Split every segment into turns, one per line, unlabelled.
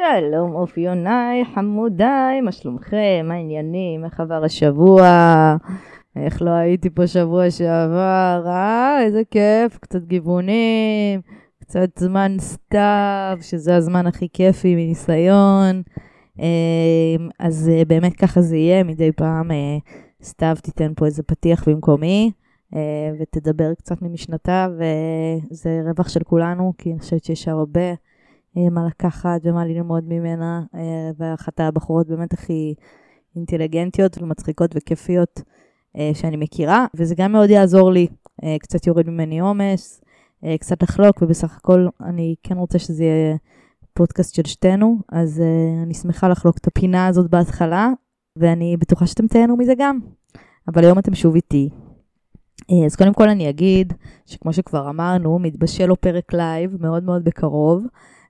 שלום אופיוניי, חמודיי, מה שלומכם? מה העניינים? איך עבר השבוע? איך לא הייתי פה שבוע שעבר? אה, איזה כיף, קצת גיוונים, קצת זמן סתיו, שזה הזמן הכי כיפי מניסיון. אמ, אז אה, באמת ככה זה יהיה, מדי פעם אה, סתיו תיתן פה איזה פתיח במקומי. אה, ותדבר קצת ממשנתה, וזה רווח של כולנו, כי אני חושבת שיש הרבה מה לקחת ומה ללמוד ממנה, ואחת הבחורות באמת הכי אינטליגנטיות ומצחיקות וכיפיות אה, שאני מכירה, וזה גם מאוד יעזור לי, אה, קצת יוריד ממני עומס, אה, קצת לחלוק, ובסך הכל אני כן רוצה שזה יהיה פודקאסט של שתינו, אז אני שמחה לחלוק את הפינה הזאת בהתחלה, ואני בטוחה שאתם תהנו מזה גם. אבל היום אתם שוב איתי. אז קודם כל אני אגיד שכמו שכבר אמרנו, מתבשל לו פרק live מאוד מאוד בקרוב.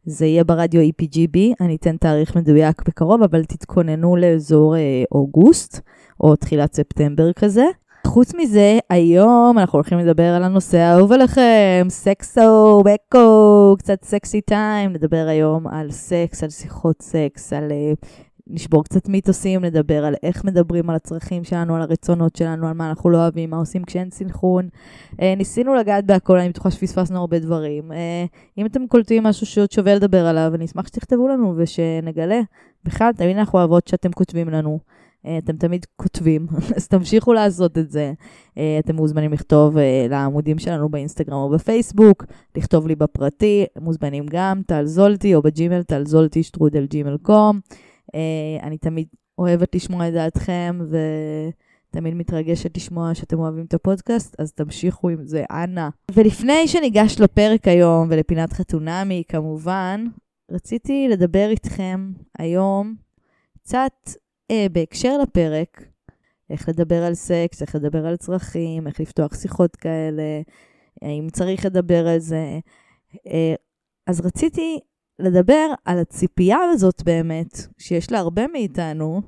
זה יהיה ברדיו EPGB, אני אתן תאריך מדויק בקרוב, אבל תתכוננו לאזור אה, אוגוסט. או תחילת ספטמבר כזה. חוץ מזה, היום אנחנו הולכים לדבר על הנושא האהוב עליכם, סקסו, בקו, קצת sexy time, נדבר היום על סקס, על שיחות סקס, על אה, נשבור קצת מיתוסים, נדבר על איך מדברים על הצרכים שלנו, על הרצונות שלנו, על מה אנחנו לא אוהבים, מה עושים כשאין סנכרון. Uh, ניסינו לגעת בהכל, אני בטוחה שפספסנו הרבה דברים. Uh, אם אתם קולטים משהו שעוד שווה לדבר עליו, אני אשמח שתכתבו לנו ושנגלה. בכלל, תמיד אנחנו אוהבות שאתם כותבים לנו. אה, אתם תמיד כותבים, אז תמשיכו לעשות את זה. אה, אתם מוזמנים לכתוב אה, לעמודים שלנו באינסטגרם או בפייסבוק, לכתוב לי בפרטי, מוזמנים גם, טל זולטי, או בג'ימל, טל זולטי, שטרודל ג'ימל קום. אני תמיד אוהבת לשמוע את דעתכם, ותמיד מתרגשת לשמוע שאתם אוהבים את הפודקאסט, אז תמשיכו עם זה, אנא. ולפני שניגש לפרק היום ולפינת חתונמי, כמובן, רציתי לדבר איתכם היום קצת אה, בהקשר לפרק, איך לדבר על סקס, איך לדבר על צרכים, איך לפתוח שיחות כאלה, האם צריך לדבר על זה. אה, אז רציתי לדבר על הציפייה הזאת באמת, שיש להרבה מאיתנו,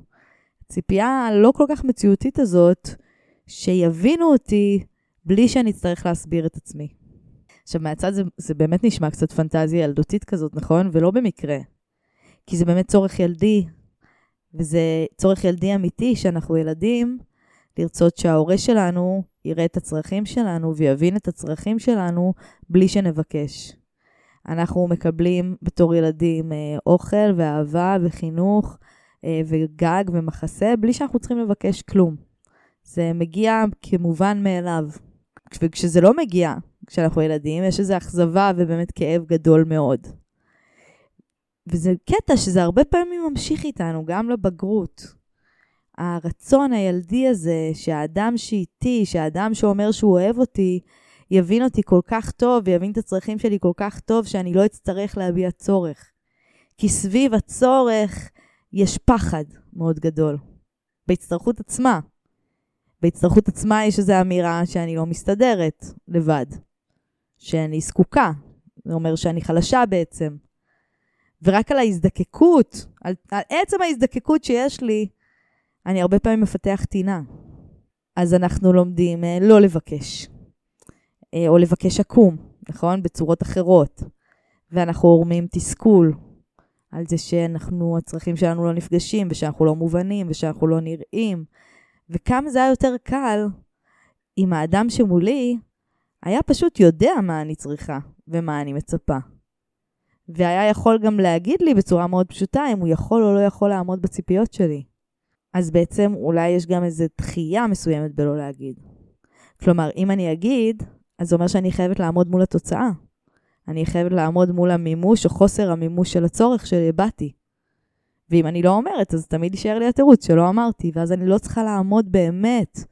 ציפייה לא כל כך מציאותית הזאת, שיבינו אותי בלי שאני אצטרך להסביר את עצמי. עכשיו, מהצד זה, זה באמת נשמע קצת פנטזיה ילדותית כזאת, נכון? ולא במקרה. כי זה באמת צורך ילדי, וזה צורך ילדי אמיתי, שאנחנו ילדים, לרצות שההורה שלנו יראה את הצרכים שלנו ויבין את הצרכים שלנו בלי שנבקש. אנחנו מקבלים בתור ילדים אה, אוכל ואהבה וחינוך אה, וגג ומחסה בלי שאנחנו צריכים לבקש כלום. זה מגיע כמובן מאליו. וכשזה לא מגיע, כשאנחנו ילדים, יש איזו אכזבה ובאמת כאב גדול מאוד. וזה קטע שזה הרבה פעמים ממשיך איתנו, גם לבגרות. הרצון הילדי הזה, שהאדם שאיתי, שהאדם שאומר שהוא אוהב אותי, יבין אותי כל כך טוב ויבין את הצרכים שלי כל כך טוב, שאני לא אצטרך להביע צורך. כי סביב הצורך יש פחד מאוד גדול. בהצטרכות עצמה. בהצטרכות עצמה יש איזו אמירה שאני לא מסתדרת לבד. שאני זקוקה. זה אומר שאני חלשה בעצם. ורק על ההזדקקות, על, על עצם ההזדקקות שיש לי, אני הרבה פעמים מפתח טינה. אז אנחנו לומדים אה, לא לבקש, או לבקש עקום, נכון? בצורות אחרות. ואנחנו עורמים תסכול על זה שאנחנו, הצרכים שלנו לא נפגשים, ושאנחנו לא מובנים, ושאנחנו לא נראים. וכמה זה היה יותר קל אם האדם שמולי היה פשוט יודע מה אני צריכה ומה אני מצפה. והיה יכול גם להגיד לי בצורה מאוד פשוטה אם הוא יכול או לא יכול לעמוד בציפיות שלי. אז בעצם אולי יש גם איזו דחייה מסוימת בלא להגיד. כלומר, אם אני אגיד, אז זה אומר שאני חייבת לעמוד מול התוצאה. אני חייבת לעמוד מול המימוש או חוסר המימוש של הצורך שהבעתי. ואם אני לא אומרת, אז תמיד יישאר לי התירוץ שלא אמרתי, ואז אני לא צריכה לעמוד באמת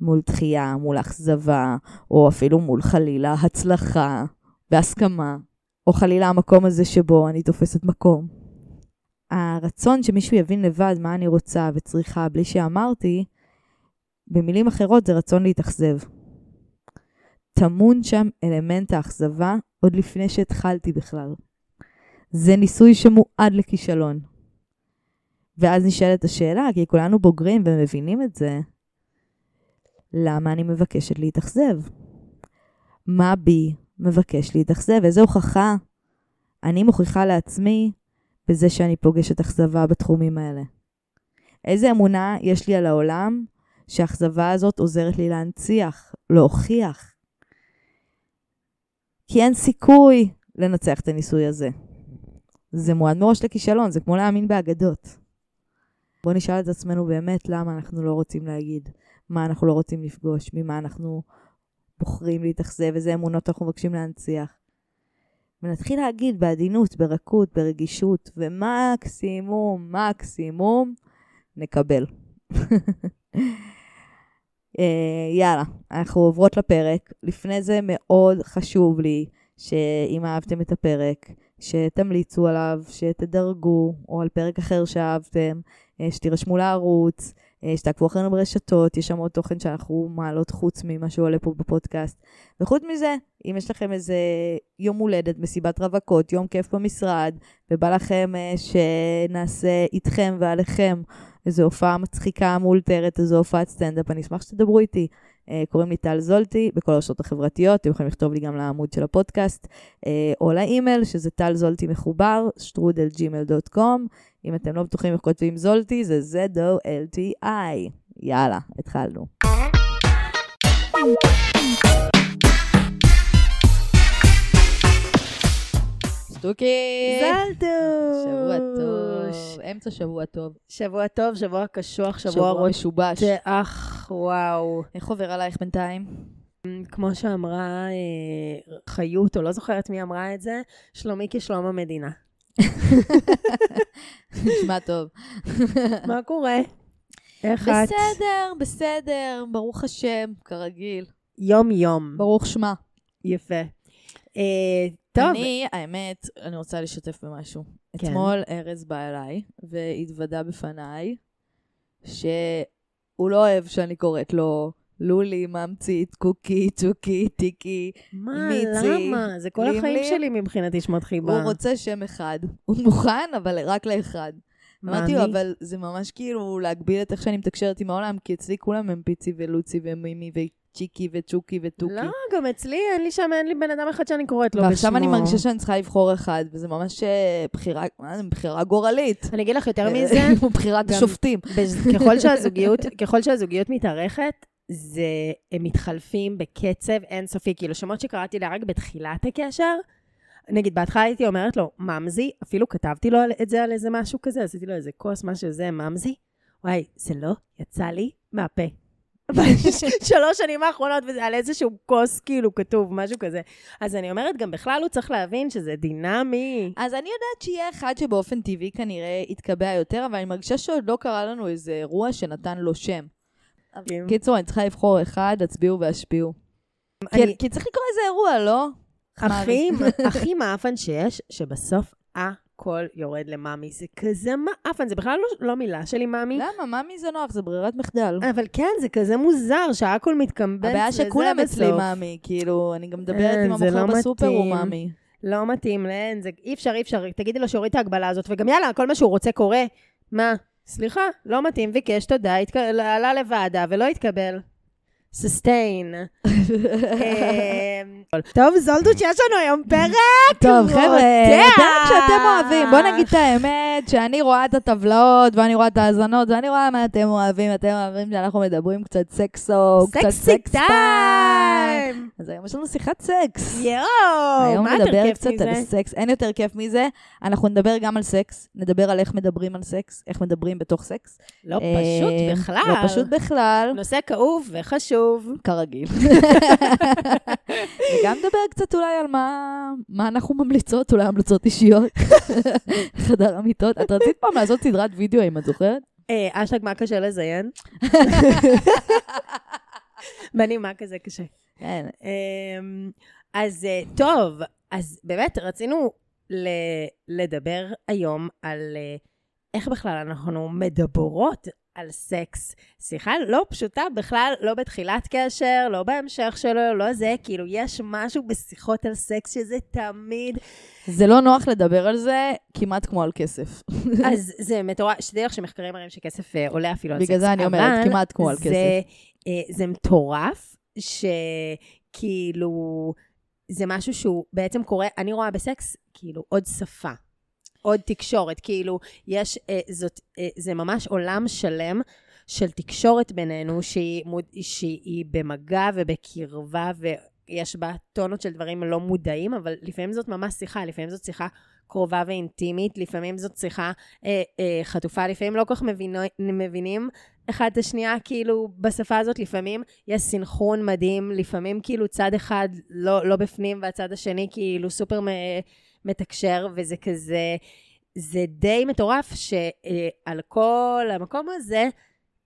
מול דחייה, מול אכזבה, או אפילו מול חלילה הצלחה והסכמה. או חלילה המקום הזה שבו אני תופסת מקום. הרצון שמישהו יבין לבד מה אני רוצה וצריכה בלי שאמרתי, במילים אחרות זה רצון להתאכזב. טמון שם אלמנט האכזבה עוד לפני שהתחלתי בכלל. זה ניסוי שמועד לכישלון. ואז נשאלת השאלה, כי כולנו בוגרים ומבינים את זה, למה אני מבקשת להתאכזב? מה בי מבקש להתאכזב? איזה הוכחה אני מוכיחה לעצמי בזה שאני פוגשת אכזבה בתחומים האלה? איזה אמונה יש לי על העולם שהאכזבה הזאת עוזרת לי להנציח, להוכיח? כי אין סיכוי לנצח את הניסוי הזה. זה מועד מראש לכישלון, זה כמו להאמין באגדות. בואו נשאל את עצמנו באמת למה אנחנו לא רוצים להגיד, מה אנחנו לא רוצים לפגוש, ממה אנחנו בוחרים להתאכזב, איזה אמונות אנחנו מבקשים להנציח. ונתחיל להגיד בעדינות, ברכות, ברגישות, ומקסימום, מקסימום, נקבל. אה, יאללה, אנחנו עוברות לפרק. לפני זה מאוד חשוב לי שאם אהבתם את הפרק, שתמליצו עליו, שתדרגו, או על פרק אחר שאהבתם, אה, שתירשמו לערוץ, אה, שתעקבו אחרינו ברשתות, יש שם עוד תוכן שאנחנו מעלות חוץ ממה שעולה פה בפודקאסט. וחוץ מזה, אם יש לכם איזה יום הולדת, מסיבת רווקות, יום כיף במשרד, ובא לכם שנעשה איתכם ועליכם איזו הופעה מצחיקה מאולתרת, איזו הופעת סטנדאפ, אני אשמח שתדברו איתי. אה, קוראים לי טל זולטי בכל הרשתות החברתיות, אתם יכולים לכתוב לי גם לעמוד של הפודקאסט, אה, או לאימייל, שזה טל זולטי מחובר, שטרודל gmail.com. אם אתם לא בטוחים איך כותבים זולטי, זה Z-O-L-T-I. יאללה, התחלנו. סטוקי!
זלדוש!
שבוע טוב, אמצע שבוע טוב.
שבוע טוב, שבוע קשוח, שבוע
שבוע
רוטח,
משובש.
וואו.
איך עובר עלייך בינתיים?
כמו שאמרה אה, חיות, או לא זוכרת מי אמרה את זה, שלומי כשלום המדינה.
נשמע טוב.
מה קורה? איך את?
בסדר, בסדר, ברוך השם, כרגיל.
יום-יום.
ברוך שמה.
יפה. אה, טוב,
אני, האמת, אני רוצה לשתף במשהו.
כן.
אתמול ארז בא אליי והתוודה בפניי שהוא לא אוהב שאני קוראת לו לולי, ממצית, קוקי, צוקי, טיקי.
מה,
מיצי,
למה? זה כל. החיים שלי מבחינתי שמות חיבה.
הוא רוצה שם אחד. הוא מוכן, אבל רק לאחד.
מה
אמרתי לו? אבל זה ממש כאילו להגביל את איך שאני מתקשרת עם העולם, כי אצלי כולם הם פיצי ולוצי ומימי וצ'יקי וצ'וקי וטוקי.
לא, גם אצלי אין לי שם, אין לי בן אדם אחד שאני קוראת לו בשמו.
ועכשיו אני מרגישה שאני צריכה לבחור אחד, וזה ממש אה, בחירה, בחירה גורלית.
אני אגיד לך יותר מזה,
כמו בחירת השופטים.
ככל שהזוגיות, ככל שהזוגיות מתארכת, זה, הם מתחלפים בקצב אינסופי. כאילו, שמות שקראתי לה רק בתחילת הקשר, נגיד, בהתחלה הייתי אומרת לו, ממזי, אפילו כתבתי לו את זה על איזה משהו כזה, עשיתי לו איזה כוס, משהו זה, ממזי. וואי, זה לא יצא לי מהפה. בשלוש שנים האחרונות, וזה על איזשהו כוס, כאילו, כתוב, משהו כזה. אז אני אומרת, גם בכלל הוא צריך להבין שזה דינמי.
אז אני יודעת שיהיה אחד שבאופן טבעי כנראה יתקבע יותר, אבל אני מרגישה שעוד לא קרה לנו איזה אירוע שנתן לו שם.
כן.
קיצור, אני צריכה לבחור אחד, הצביעו והשפיעו. כי- צריך לקרוא איזה אירוע, לא?
הכי, הכי מאפן שיש, שבסוף הכל יורד למאמי. זה כזה מאפן, זה בכלל לא, לא מילה שלי מאמי.
למה? מאמי זה נוח, זה ברירת מחדל.
אבל כן, זה כזה מוזר שהכל מתקמבץ
הבעיה שכולם אצלי. מאמי, כאילו, אני גם מדברת
אין,
עם המוכר
לא
בסופר, הוא. מאמי.
לא מתאים להן, זה אי אפשר, אי אפשר. תגידי לו שיוריד את ההגבלה הזאת, וגם יאללה, כל מה שהוא רוצה קורה. מה? סליחה, לא מתאים, ביקש, תודה, התק... עלה לוועדה ולא התקבל. סוסטיין. טוב, זולדות, שיש לנו היום פרק
טוב, חבר'ה. גם שאתם אוהבים, בואו נגיד את האמת, שאני רואה את הטבלאות, ואני רואה את ההאזנות, ואני רואה מה אתם אוהבים, אתם אוהבים שאנחנו מדברים קצת סקסו, קצת סקס
time.
אז היום יש לנו שיחת סקס.
יואו,
היום
מה יותר
נדבר
כיף
קצת על
מזה?
סקס, אין יותר כיף מזה. אנחנו נדבר גם על סקס, נדבר על איך מדברים על סקס, איך מדברים בתוך סקס.
לא פשוט בכלל.
לא פשוט בכלל,
נושא כאוב וחשוב.
כרגיל. וגם נדבר קצת אולי על מה, מה אנחנו ממליצות, אולי המלצות אישיות. חדר המיטות. את רצית פעם לעשות סדרת וידאו, אם את זוכרת?
אה, אשטג מה קשה לזיין? בנים, מה כזה קשה?
כן.
אמ, אז אה, טוב, אז באמת רצינו לדבר היום על אה, איך בכלל אנחנו מדברות על סקס. שיחה לא פשוטה בכלל, לא בתחילת קשר, לא בהמשך שלו, לא זה, כאילו, יש משהו בשיחות על סקס שזה תמיד...
זה לא נוח לדבר על זה כמעט כמו על כסף.
אז זה מטורף, לך שמחקרים מראים שכסף אה, עולה אפילו על סקס.
בגלל זה אני אומרת, כמעט כמו על כסף.
אה, זה מטורף, שכאילו, זה משהו שהוא בעצם קורה, אני רואה בסקס כאילו עוד שפה. עוד תקשורת, כאילו, יש, אה, זאת, אה, זה ממש עולם שלם של תקשורת בינינו, שהיא, מוד, שהיא במגע ובקרבה, ויש בה טונות של דברים לא מודעים, אבל לפעמים זאת ממש שיחה, לפעמים זאת שיחה קרובה ואינטימית, לפעמים זאת שיחה אה, אה, חטופה, לפעמים לא כל כך מבינו, מבינים אחד את השנייה, כאילו, בשפה הזאת, לפעמים יש סינכרון מדהים, לפעמים כאילו צד אחד לא, לא בפנים והצד השני כאילו סופר מ, מתקשר, וזה כזה, זה די מטורף שעל כל המקום הזה,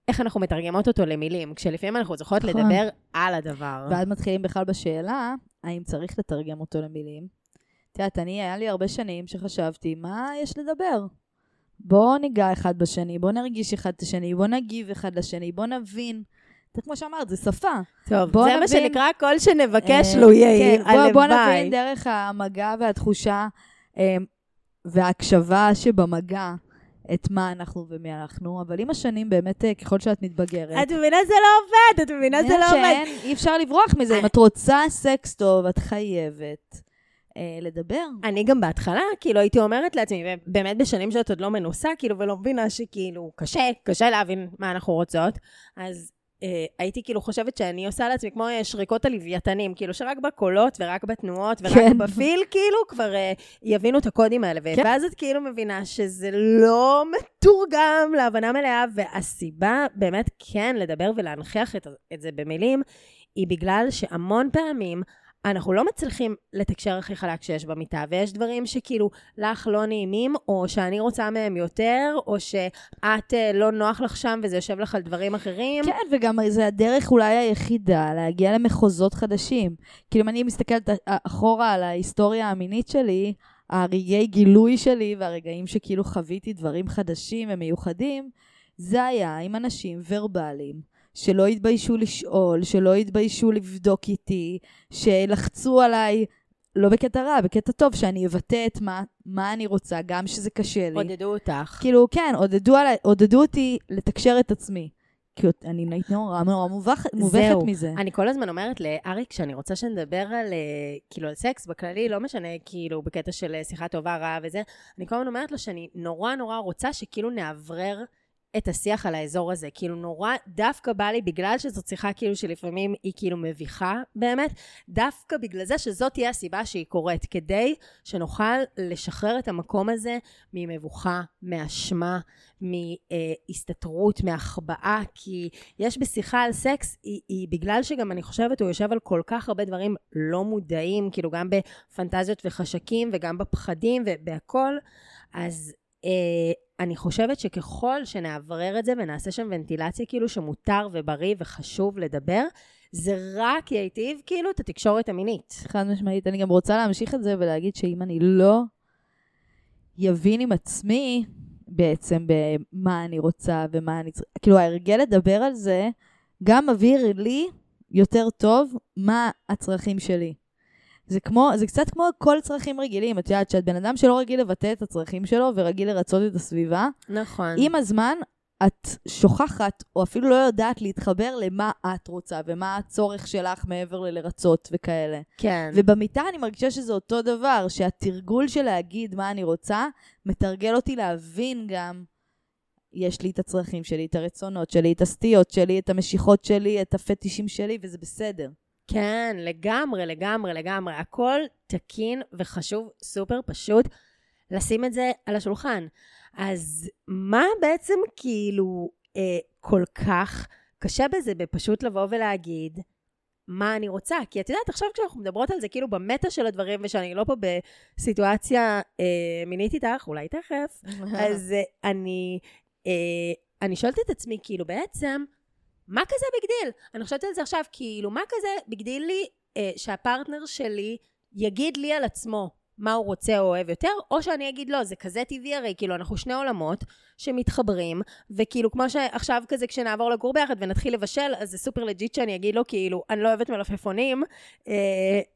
איך אנחנו מתרגמות אותו למילים, כשלפעמים אנחנו צריכות
נכון.
לדבר על הדבר.
ואז מתחילים בכלל בשאלה, האם צריך לתרגם אותו למילים. את יודעת, אני, היה לי הרבה שנים שחשבתי, מה יש לדבר? בואו ניגע אחד בשני, בואו נרגיש אחד את השני, בואו נגיב אחד לשני, בואו נבין. זה כמו שאמרת, זה שפה.
טוב, זה מה שנקרא כל שנבקש
אה,
לו יהיה,
כן, בוא, בוא
הלוואי.
נבין דרך המגע והתחושה אה, וההקשבה שבמגע את מה אנחנו ומי אנחנו, אבל עם השנים באמת, אה, ככל שאת מתבגרת,
את מבינה זה לא עובד, את מבינה זה לא עובד.
שאין, אי אפשר לברוח מזה. אם. את רוצה סקס טוב, את חייבת אה, לדבר.
אני גם בהתחלה, כאילו, הייתי אומרת לעצמי, באמת בשנים שאת עוד לא מנוסה, כאילו, ולא מבינה שכאילו, קשה, קשה להבין מה אנחנו רוצות, אז אה, הייתי כאילו חושבת שאני עושה לעצמי כמו אה, שריקות הלוויתנים, כאילו, שרק בקולות ורק בתנועות ורק
כן.
בפיל, כאילו, כבר אה, יבינו את הקודים האלה.
כן.
ואז את כאילו מבינה שזה לא מתורגם להבנה מלאה, והסיבה באמת כן לדבר ולהנכיח את, את זה במילים, היא בגלל שהמון פעמים אנחנו לא מצליחים לתקשר הכי חלק שיש במיטה, ויש דברים שכאילו לך לא נעימים, או שאני רוצה מהם יותר, או שאת אה, לא נוח לך שם וזה יושב לך על דברים אחרים.
כן, וגם זה הדרך אולי היחידה להגיע למחוזות חדשים. כאילו, אם אני מסתכלת אחורה על ההיסטוריה המינית שלי, הרגעי גילוי שלי והרגעים שכאילו חוויתי דברים חדשים ומיוחדים, זה היה עם אנשים ורבליים. שלא התביישו לשאול, שלא התביישו לבדוק איתי, שלחצו עליי, לא בקטע רע, בקטע טוב, שאני אבטא את מה, מה אני רוצה, גם שזה קשה לי.
עודדו אותך.
כאילו, כן, עודדו, עלי, עודדו אותי לתקשר את עצמי. כי אני הייתי נורא נורא מובכת, מובכת
זהו.
מזה.
אני כל הזמן אומרת לאריק, כשאני רוצה שנדבר על, אה, כאילו, על סקס בכללי, לא משנה, כאילו, בקטע של אה, שיחה טובה, רעה וזה, אני כל הזמן אומרת לו שאני נורא נורא רוצה שכאילו נאוורר את השיח על האזור הזה. כאילו, נורא, דווקא בא לי, בגלל שזאת שיחה כאילו שלפעמים היא כאילו מביכה באמת, דווקא בגלל זה שזאת תהיה הסיבה שהיא קורית, כדי שנוכל לשחרר את המקום הזה ממבוכה, מאשמה, מהסתתרות, מהחבאה, כי יש בשיחה על סקס, היא, היא בגלל שגם אני חושבת, הוא יושב על כל כך הרבה דברים לא מודעים, כאילו גם בפנטזיות וחשקים וגם בפחדים ובהכל, אז אני חושבת שככל שנאוורר את זה ונעשה שם ונטילציה כאילו שמותר ובריא וחשוב לדבר, זה רק ייטיב כאילו את התקשורת המינית.
חד משמעית. אני גם רוצה להמשיך את זה ולהגיד שאם אני לא יבין עם עצמי בעצם במה אני רוצה ומה אני צריכה, כאילו ההרגל לדבר על זה גם מבהיר לי יותר טוב מה הצרכים שלי. זה כמו, זה קצת כמו כל צרכים רגילים. את יודעת, שאת בן אדם שלא רגיל לבטא את הצרכים שלו ורגיל לרצות את הסביבה,
נכון.
עם הזמן את שוכחת, או אפילו לא יודעת להתחבר למה את רוצה ומה הצורך שלך מעבר ללרצות וכאלה.
כן.
ובמיטה אני מרגישה שזה אותו דבר, שהתרגול של להגיד מה אני רוצה, מתרגל אותי להבין גם, יש לי את הצרכים שלי, את הרצונות שלי, את הסטיות שלי, את המשיכות שלי, את הפטישים שלי, וזה בסדר.
כן, לגמרי, לגמרי, לגמרי. הכל תקין וחשוב, סופר פשוט, לשים את זה על השולחן. אז מה בעצם כאילו אה, כל כך קשה בזה בפשוט לבוא ולהגיד מה אני רוצה? כי את יודעת, עכשיו כשאנחנו מדברות על זה כאילו במטה של הדברים, ושאני לא פה בסיטואציה אה, מינית איתך, אולי תכף, אז אה, אני, אה, אני שואלת את עצמי, כאילו בעצם, מה כזה big deal? אני חושבת על זה עכשיו, כאילו, מה כזה big deal לי אה, שהפרטנר שלי יגיד לי על עצמו מה הוא רוצה או אוהב יותר, או שאני אגיד לא, זה כזה טבעי הרי, כאילו אנחנו שני עולמות שמתחברים, וכאילו כמו שעכשיו כזה כשנעבור לגור ביחד ונתחיל לבשל, אז זה סופר legit שאני אגיד לו כאילו, אני לא אוהבת מלפפונים, אה,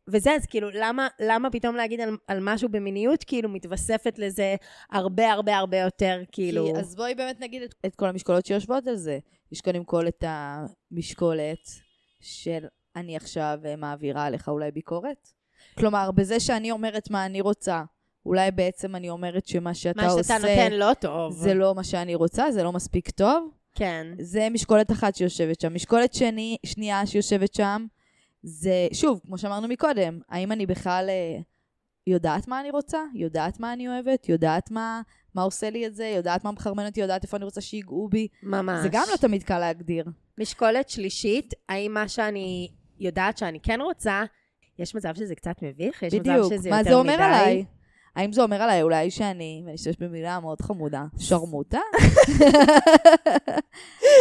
וזה, אז כאילו למה, למה פתאום להגיד על, על משהו במיניות, כאילו מתווספת לזה הרבה הרבה הרבה יותר, כאילו...
כי, אז בואי באמת נגיד את, את כל המשקולות שיושבות על זה. יש קודם כל את המשקולת של אני עכשיו אה, מעבירה עליך אולי ביקורת. כלומר, בזה שאני אומרת מה אני רוצה, אולי בעצם אני אומרת שמה שאתה
מה
עושה...
שאתה נותן לא טוב.
זה לא מה שאני רוצה, זה לא מספיק טוב.
כן.
זה משקולת אחת שיושבת שם. משקולת שני, שנייה שיושבת שם, זה, שוב, כמו שאמרנו מקודם, האם אני בכלל אה, יודעת מה אני רוצה? יודעת מה אני אוהבת? יודעת מה, מה עושה לי את זה? יודעת מה מחרמן אותי? יודעת איפה אני רוצה שיגעו בי?
ממש.
זה גם לא תמיד קל להגדיר.
משקולת שלישית, האם מה שאני יודעת שאני כן רוצה, יש מצב שזה קצת מביך? יש
בדיוק.
מצב שזה
מה
יותר
זה אומר
מדי?
עליי? האם זה אומר עליי אולי שאני, ואני אשתמש במילה מאוד חמודה, שרמוטה?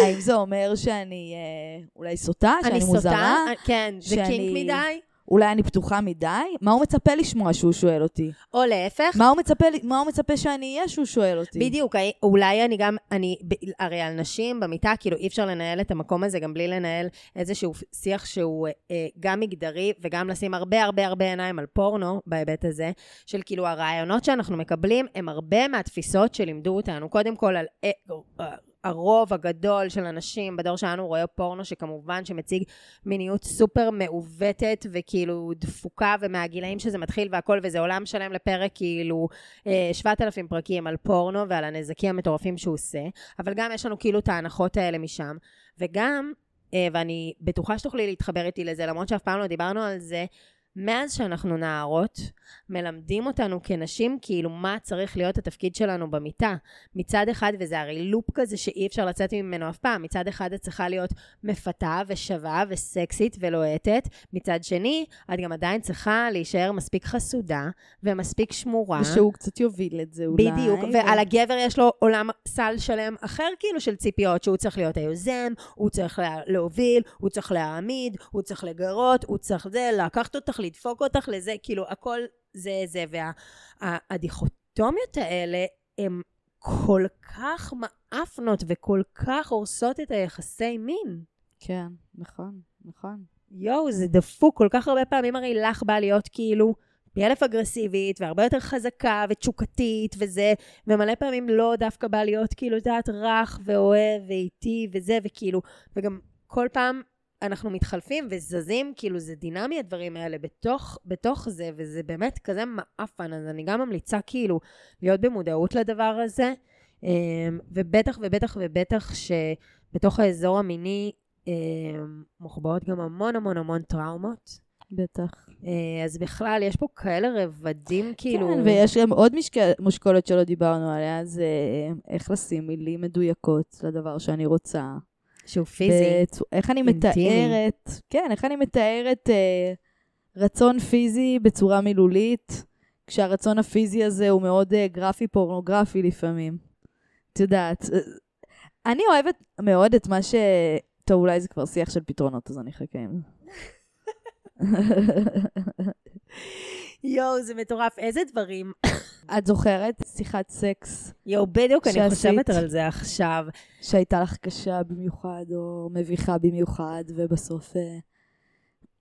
האם זה אומר שאני אה, אולי סוטה, שאני
אני
מוזרה?
סוטה, כן, זה
שאני-
קינק מדי,
אולי אני פתוחה מדי? מה הוא מצפה לשמוע שהוא שואל אותי?
או להפך.
מה הוא מצפה, מה הוא מצפה שאני אהיה שהוא שואל אותי?
בדיוק, אולי אני גם, אני, הרי על נשים במיטה, כאילו אי אפשר לנהל את המקום הזה גם בלי לנהל איזשהו שיח שהוא אה, גם מגדרי, וגם לשים הרבה הרבה הרבה עיניים על פורנו בהיבט הזה, של כאילו הרעיונות שאנחנו מקבלים, הם הרבה מהתפיסות שלימדו אותנו, קודם כל על... אה, אה, הרוב הגדול של אנשים בדור שלנו רואה פורנו שכמובן שמציג מיניות סופר מעוותת וכאילו דפוקה ומהגילאים שזה מתחיל והכל וזה עולם שלם לפרק כאילו אה, 7,000 פרקים על פורנו ועל הנזקים המטורפים שהוא עושה, אבל גם יש לנו כאילו את ההנחות האלה משם, וגם, אה, ואני בטוחה שתוכלי להתחבר איתי לזה, למרות שאף פעם לא דיברנו על זה, מאז שאנחנו נערות, מלמדים אותנו כנשים כאילו מה צריך להיות התפקיד שלנו במיטה. מצד אחד, וזה הרי לופ כזה שאי אפשר לצאת ממנו אף פעם, מצד אחד את צריכה להיות מפתה ושווה וסקסית ולוהטת, מצד שני, את גם עדיין צריכה להישאר מספיק חסודה ומספיק שמורה.
ושהוא קצת יוביל את זה אולי.
בדיוק, ועל הגבר יש לו עולם סל שלם אחר כאילו של ציפיות, שהוא צריך להיות היוזם, הוא צריך לה, להוביל, הוא צריך להעמיד, הוא צריך לגרות, הוא צריך זה, לקחת אותך, לדפוק אותך לזה, כאילו הכל זה זה, והדיכוטומיות האלה הן כל כך מאפנות וכל כך הורסות את היחסי מין.
כן, נכון, נכון.
יואו, זה דפוק, כל כך הרבה פעמים הרי לך בא להיות כאילו פי אלף אגרסיבית, והרבה יותר חזקה ותשוקתית וזה, ומלא פעמים לא דווקא בא להיות כאילו, את יודעת, רך ואוהב ואיטי וזה, וכאילו, וגם כל פעם אנחנו מתחלפים וזזים, כאילו זה דינמי הדברים האלה בתוך, בתוך זה, וזה באמת כזה מעפן, אז אני גם ממליצה כאילו להיות במודעות לדבר הזה, אמ, ובטח ובטח ובטח שבתוך האזור המיני אמ, מוחבאות גם המון המון המון טראומות.
בטח.
אה, אז בכלל, יש פה כאלה רבדים, כאילו...
כן, ויש גם עוד משק- משקולת שלא דיברנו עליה, זה איך לשים מילים מדויקות לדבר שאני רוצה.
שהוא פיזי.
בצ- איך אני
אינטימי.
מתארת, כן, איך אני מתארת אה, רצון פיזי בצורה מילולית, כשהרצון הפיזי הזה הוא מאוד אה, גרפי פורנוגרפי לפעמים. את יודעת, אה, אני אוהבת מאוד את מה ש... טוב, אולי זה כבר שיח של פתרונות, אז אני אחכה עם זה.
יואו, זה מטורף. איזה דברים.
את זוכרת שיחת סקס
יואו, בדיוק, אני. חושבת על זה עכשיו.
שהייתה לך קשה במיוחד, או מביכה במיוחד, ובסוף אה,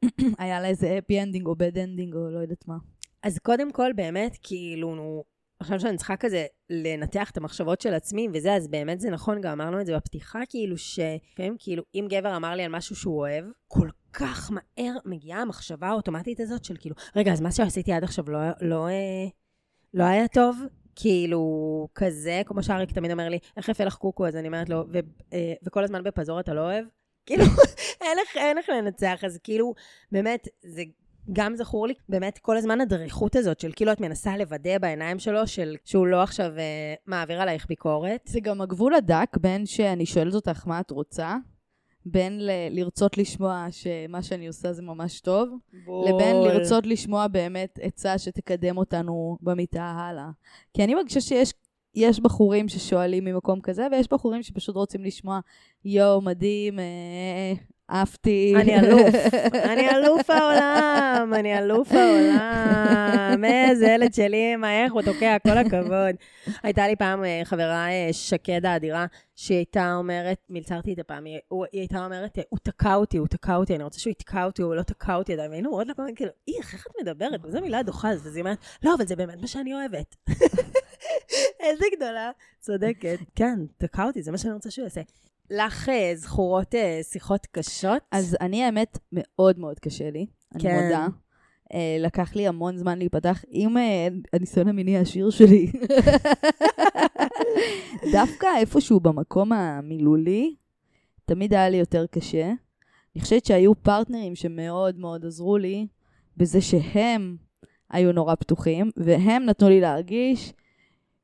היה לה איזה happy ending או bad ending, או לא יודעת מה.
אז קודם כל, באמת, כאילו, נו, עכשיו שאני צריכה כזה לנתח את המחשבות של עצמי וזה, אז באמת זה נכון, גם אמרנו את זה בפתיחה, כאילו, שלפעמים, כאילו, אם גבר אמר לי על משהו שהוא אוהב, כל כך מהר מגיעה המחשבה האוטומטית הזאת של כאילו, רגע, אז מה שעשיתי עד עכשיו לא, לא, אה, לא היה טוב? כאילו, כזה, כמו שאריק תמיד אומר לי, איך יפה לך קוקו? אז אני אומרת לו, ו, אה, וכל הזמן בפזור אתה לא אוהב? כאילו, אין איך לנצח, אז כאילו, באמת, זה גם זכור לי באמת כל הזמן הדריכות הזאת של כאילו את מנסה לוודא בעיניים שלו של שהוא לא עכשיו אה, מעביר עלייך ביקורת.
זה גם הגבול הדק בין שאני שואלת אותך מה את רוצה, בין ל- לרצות לשמוע שמה שאני עושה זה ממש טוב, לבין לרצות לשמוע באמת עצה שתקדם אותנו במיטה הלאה. כי אני מרגישה שיש יש בחורים ששואלים ממקום כזה, ויש בחורים שפשוט רוצים לשמוע, יואו, מדהים, אה, עפתי.
אני אלוף, אני אלוף העולם, אני אלוף העולם. איזה ילד שלי, מה, איך הוא תוקע, כל הכבוד. הייתה לי פעם אה, חברה אה, שקד האדירה, שהיא הייתה אומרת, מלצרתי את היא, הוא- היא הייתה אומרת, הוא תקע אותי, הוא תקע אותי, אני רוצה שהוא יתקע אותי, הוא לא תקע אותי עדיין. והיינו לה כל הזמן, כאילו, איך, איך את מדברת? וזו מילה דוחה, אז היא אומרת, לא, אבל זה באמת מה שאני אוהבת. איזה גדולה, צודקת. כן, תקע אותי, זה מה שאני רוצה שהוא יעשה. לך אה, זכורות אה, שיחות קשות?
אז אני, האמת, מאוד מאוד קשה לי, אני
כן.
מודה. אה, לקח לי המון זמן להיפתח עם הניסיון המיני העשיר שלי. דווקא איפשהו במקום המילולי, תמיד היה לי יותר קשה. אני חושבת שהיו פרטנרים שמאוד מאוד עזרו לי בזה שהם היו נורא פתוחים, והם נתנו לי להרגיש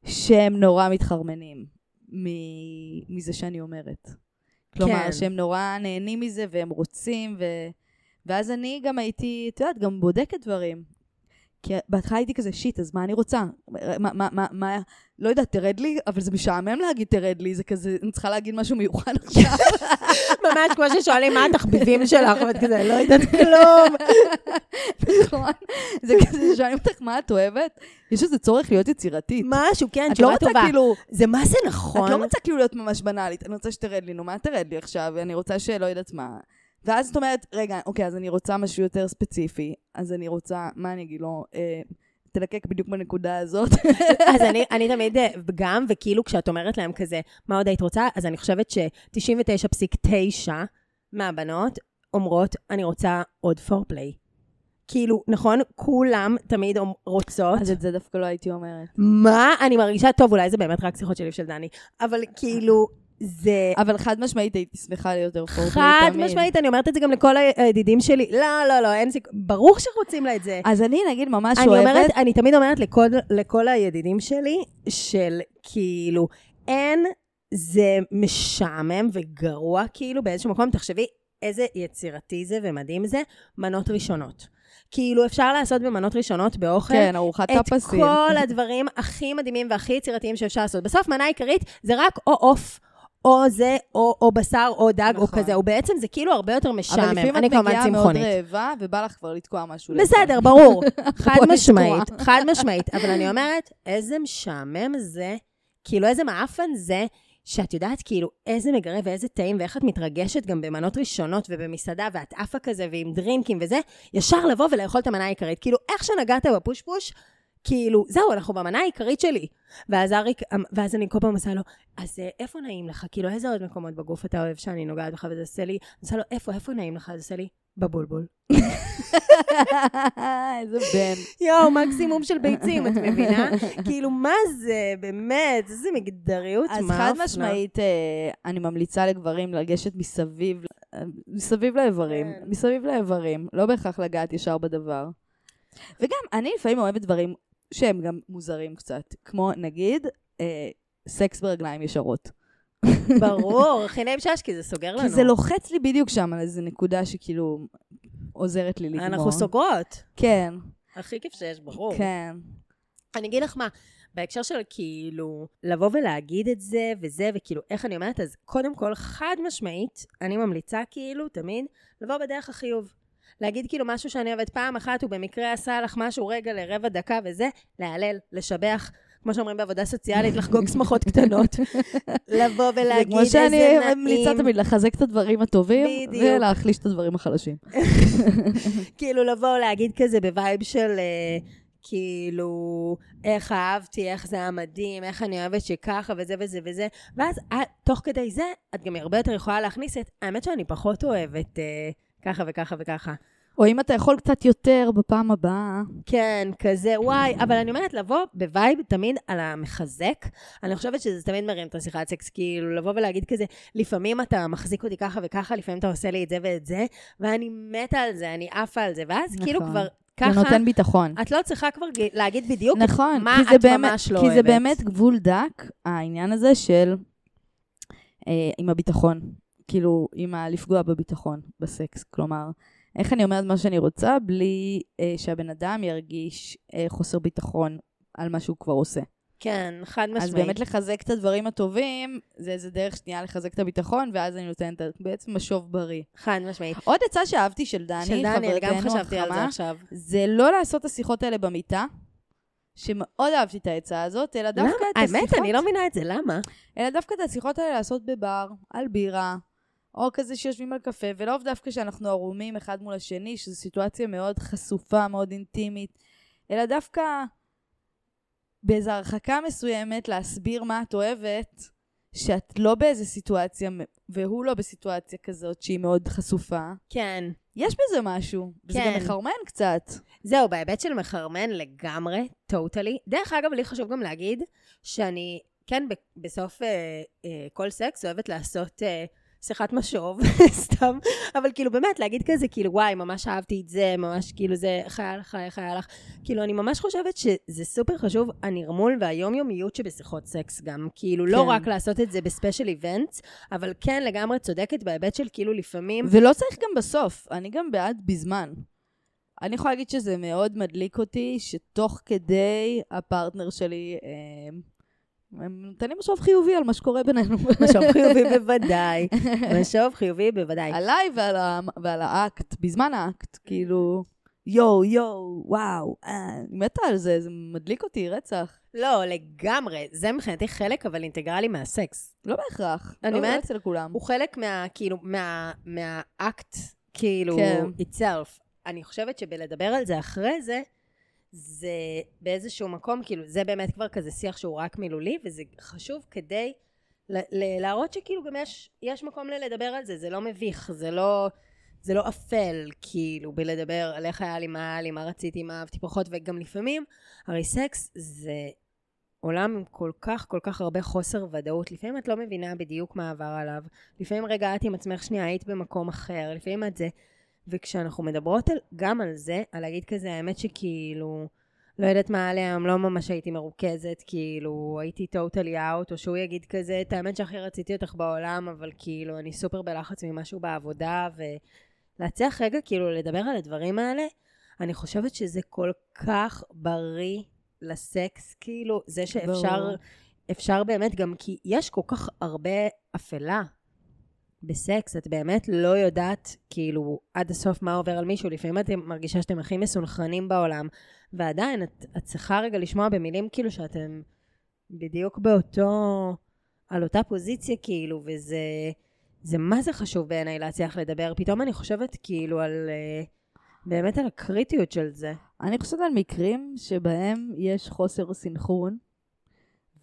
שהם נורא מתחרמנים מזה שאני אומרת. כלומר,
כן.
שהם נורא נהנים מזה והם רוצים, ו... ואז אני גם הייתי, את יודעת, גם בודקת דברים. כי בהתחלה הייתי כזה, שיט, אז מה אני רוצה? מה, מה, מה, מה, לא יודעת, תרד לי, אבל זה משעמם להגיד תרד לי, זה כזה, אני צריכה להגיד משהו מיוחד עכשיו.
ממש כמו ששואלים מה התחביבים שלך, ואת כזה, לא יודעת כלום.
נכון? זה כזה, שואלים אותך מה את אוהבת, יש איזה צורך להיות יצירתית.
משהו, כן,
את לא
תשובה
רוצה
טובה.
כאילו,
זה מה זה נכון.
את לא רוצה כאילו להיות ממש בנאלית, אני רוצה שתרד לי, נו, מה תרד לי עכשיו? אני רוצה שלא יודעת מה. ואז את אומרת, רגע, אוקיי, אז אני רוצה משהו יותר ספציפי, אז אני רוצה, מה אני אגיד לו? אה, תלקק בדיוק בנקודה הזאת.
אז אני, אני תמיד אה, גם, וכאילו כשאת אומרת להם כזה, מה עוד היית רוצה? אז אני חושבת ש-99.9 מהבנות אומרות, אני רוצה עוד פורפליי. כאילו, נכון? כולם תמיד רוצות.
אז את זה דווקא לא הייתי אומרת.
מה? אני מרגישה טוב, אולי זה באמת רק שיחות שלי ושל דני, אבל כאילו, זה...
אבל חד משמעית הייתי שמחה להיות יותר פורפלי
חד
תמיד.
משמעית, אני אומרת את זה גם לכל הידידים שלי. לא, לא, לא, אין סיכוי. ברור שרוצים לה את זה.
אז אני נגיד ממש
אני
אוהבת...
אומרת, אני תמיד אומרת לכל, לכל הידידים שלי, של כאילו, אין, זה משעמם וגרוע כאילו באיזשהו מקום. תחשבי איזה יצירתי זה ומדהים זה, מנות ראשונות. כאילו, אפשר לעשות במנות ראשונות באוכל.
כן, ארוחת
את
טפסים.
כל הדברים הכי מדהימים והכי יצירתיים שאפשר לעשות. בסוף מנה עיקרית זה רק או עוף, או זה, או, או בשר, או דג, או
נכון.
כזה, ובעצם זה כאילו הרבה יותר משעמם.
אבל לפעמים את מגיעה מאוד
צמחונית.
רעבה, ובא לך כבר לתקוע משהו.
בסדר, ברור. חד משמעית. חד משמעית. אבל אני אומרת, איזה משעמם זה, כאילו איזה מעפן זה, שאת יודעת כאילו איזה מגרה ואיזה טעים, ואיך את מתרגשת גם במנות ראשונות ובמסעדה, ואת עפה כזה ועם דרינקים וזה, ישר לבוא ולאכול את המנה העיקרית. כאילו, איך שנגעת בפושפוש, כאילו, זהו, אנחנו במנה העיקרית שלי. ואז אריק, ואז אני כל פעם עושה לו, אז אה, איפה נעים לך? כאילו, איזה עוד מקומות בגוף אתה אוהב שאני נוגעת בך וזה עושה לי? אני עושה לו, איפה, איפה נעים לך? זה עושה לי, בבולבול.
איזה בן.
יואו, מקסימום של ביצים, את מבינה? כאילו, מה זה, באמת, איזה מגדריות
אז
מאפנה.
חד משמעית, אה, אני ממליצה לגברים לגשת מסביב, אה, מסביב לאיברים,
כן.
מסביב לאיברים, לא בהכרח לגעת ישר בדבר. וגם, אני לפעמים אוהבת דברים שהם גם מוזרים קצת, כמו נגיד, אה, סקס ברגליים ישרות.
ברור, הכי נעים שש, כי זה סוגר לנו.
כי זה לוחץ לי בדיוק שם על איזה נקודה שכאילו עוזרת לי לגמור.
אנחנו סוגרות.
כן,
הכי כיף שיש, ברור.
כן.
אני אגיד לך מה, בהקשר של כאילו, לבוא ולהגיד את זה וזה, וכאילו, איך אני אומרת, אז קודם כל, חד משמעית, אני ממליצה כאילו, תמיד, לבוא בדרך החיוב. להגיד כאילו משהו שאני אוהבת פעם אחת, הוא במקרה עשה לך משהו רגע לרבע דקה וזה, להלל, לשבח. כמו שאומרים בעבודה סוציאלית, לחגוג שמחות קטנות. לבוא
זה
ולהגיד
כמו
איזה
שאני
נעים.
ממליצה תמיד לחזק את הדברים הטובים,
בדיוק.
ולהחליש את הדברים החלשים.
כאילו לבוא להגיד כזה ב vibe של אה, כאילו, איך אהבתי, איך זה היה מדהים, איך אני אוהבת שככה וזה וזה וזה, ואז את, תוך כדי זה, את גם הרבה יותר יכולה להכניס את, האמת שאני פחות אוהבת אה, ככה וככה וככה.
או אם אתה יכול קצת יותר בפעם הבאה.
כן, כזה, וואי, אבל אני אומרת, לבוא ב vibe תמיד על המחזק. אני חושבת שזה תמיד מרים את השיחת סקס, כאילו, לבוא ולהגיד כזה, לפעמים אתה מחזיק אותי ככה וככה, לפעמים אתה עושה לי את זה ואת זה, ואני מתה על זה, אני עפה על זה, ואז
נכון.
כאילו כבר
זה
ככה,
נותן ביטחון.
את לא צריכה כבר להגיד בדיוק
נכון,
מה
זה
את
באמת,
ממש לא
כי זה
אוהבת.
באמת גבול דק, העניין הזה של אה, עם הביטחון, כאילו, עם הלפגוע בביטחון בסקס. כלומר, איך אני אומרת מה שאני רוצה בלי אה, שהבן אדם ירגיש אה, חוסר ביטחון על מה שהוא כבר עושה.
כן, חד משמעית.
אז באמת לחזק את הדברים הטובים, זה איזה דרך שנייה לחזק את הביטחון, ואז אני נותנת בעצם משוב בריא.
חד משמעית.
עוד עצה שאהבתי של דני,
של דני, גם חשבתי על זה עכשיו.
זה לא לעשות את השיחות האלה במיטה, שמאוד אהבתי את העצה הזאת, אלא דווקא
למה?
את השיחות...
האמת, אני לא מבינה את זה, למה?
אלא דווקא את השיחות האלה לעשות בבר, על בירה, או כזה שיושבים על קפה, ולא דווקא שאנחנו ערומים אחד מול השני, שזו סיטואציה מאוד חשופה, מאוד אינטימית, אלא דווקא באיזו הרחקה מסוימת להסביר מה את אוהבת, שאת לא באיזו סיטואציה, והוא לא בסיטואציה כזאת שהיא מאוד חשופה.
כן.
יש בזה משהו, וזה
כן.
גם מחרמן קצת.
זהו, בהיבט של מחרמן לגמרי, טוטלי. דרך אגב, לי חשוב גם להגיד שאני, כן, בסוף אה, אה, כל סקס אוהבת לעשות אה, שיחת משוב, סתם, אבל כאילו באמת, להגיד כזה, כאילו, וואי, ממש אהבתי את זה, ממש כאילו זה, היה לך, איך היה לך. כאילו, אני ממש חושבת שזה סופר חשוב, הנרמול והיומיומיות שבשיחות סקס גם. כאילו, לא
כן.
רק לעשות את זה ב special events, אבל כן, לגמרי צודקת בהיבט של כאילו לפעמים...
ולא צריך גם בסוף, אני גם בעד בזמן. אני יכולה להגיד שזה מאוד מדליק אותי, שתוך כדי הפרטנר שלי, אה, הם נותנים משוב חיובי על מה שקורה בינינו.
משוב חיובי בוודאי. משוב חיובי בוודאי.
עליי ועל, ה, ועל האקט, בזמן האקט, כאילו, יואו, יואו, וואו, אה, אני מתה על זה, זה מדליק אותי, רצח.
לא, לגמרי. זה מבחינתי חלק, אבל אינטגרלי מהסקס.
לא בהכרח,
אני
לא, לא
אומרת,
אצל כולם.
הוא חלק מה, כאילו, מה, מהאקט, כאילו,
כן.
itself. אני חושבת שבלדבר על זה אחרי זה, זה באיזשהו מקום, כאילו, זה באמת כבר כזה שיח שהוא רק מילולי, וזה חשוב כדי להראות שכאילו גם יש, יש מקום ללדבר על זה, זה לא מביך, זה לא... זה לא אפל, כאילו, בלדבר על איך היה לי, מה היה לי, מה רציתי, מה אהבתי פחות, וגם לפעמים, הרי סקס זה עולם עם כל כך, כל כך הרבה חוסר ודאות. לפעמים את לא מבינה בדיוק מה עבר עליו. לפעמים רגע את עם עצמך שנייה, היית במקום אחר, לפעמים את זה. וכשאנחנו מדברות על, גם על זה, על להגיד כזה, האמת שכאילו, לא יודעת מה היה לי היום, לא ממש הייתי מרוכזת, כאילו, הייתי טוטלי אאוט, או שהוא יגיד כזה, את האמת שהכי רציתי אותך בעולם, אבל כאילו, אני סופר בלחץ ממשהו בעבודה, ולהצליח רגע, כאילו, לדבר על הדברים האלה, אני חושבת שזה כל כך בריא לסקס, כאילו, זה שאפשר,
ברור.
אפשר באמת גם, כי יש כל כך הרבה אפלה בסקס, את באמת לא יודעת, כאילו, עד הסוף מה עובר על מישהו. לפעמים את מרגישה שאתם הכי מסונכרנים בעולם, ועדיין, את, את צריכה רגע לשמוע במילים, כאילו, שאתם בדיוק באותו, על אותה פוזיציה, כאילו, וזה, זה מה זה חשוב בעיניי להצליח לדבר. פתאום אני חושבת, כאילו, על, אה, באמת על הקריטיות של זה.
אני חושבת על מקרים שבהם יש חוסר סנכרון,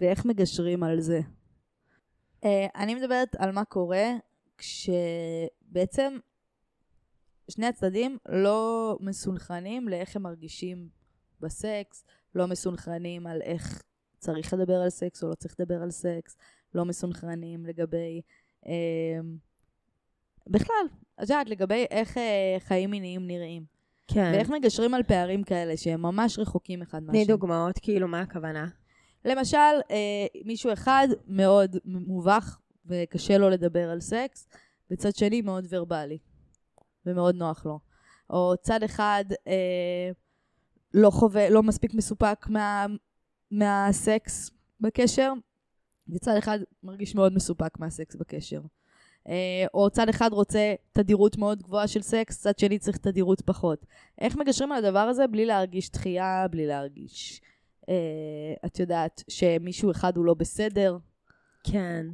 ואיך מגשרים על זה. Uh, אני מדברת על מה קורה כשבעצם שני הצדדים לא מסונכרנים לאיך הם מרגישים בסקס, לא מסונכרנים על איך צריך לדבר על סקס או לא צריך לדבר על סקס, לא מסונכרנים לגבי... Uh, בכלל, את יודעת, לגבי איך uh, חיים מיניים נראים.
כן.
ואיך מגשרים על פערים כאלה שהם ממש רחוקים אחד מהשני.
תני דוגמאות, כאילו, מה הכוונה?
למשל, אה, מישהו אחד מאוד מובך וקשה לו לדבר על סקס, וצד שני מאוד ורבלי, ומאוד נוח לו. או צד אחד אה, לא חווה, לא מספיק מסופק מה, מהסקס בקשר, וצד אחד מרגיש מאוד מסופק מהסקס בקשר. אה, או צד אחד רוצה תדירות מאוד גבוהה של סקס, צד שני צריך תדירות פחות. איך מגשרים על הדבר הזה בלי להרגיש דחייה, בלי להרגיש, אה, את יודעת, שמישהו אחד הוא לא בסדר?
כן.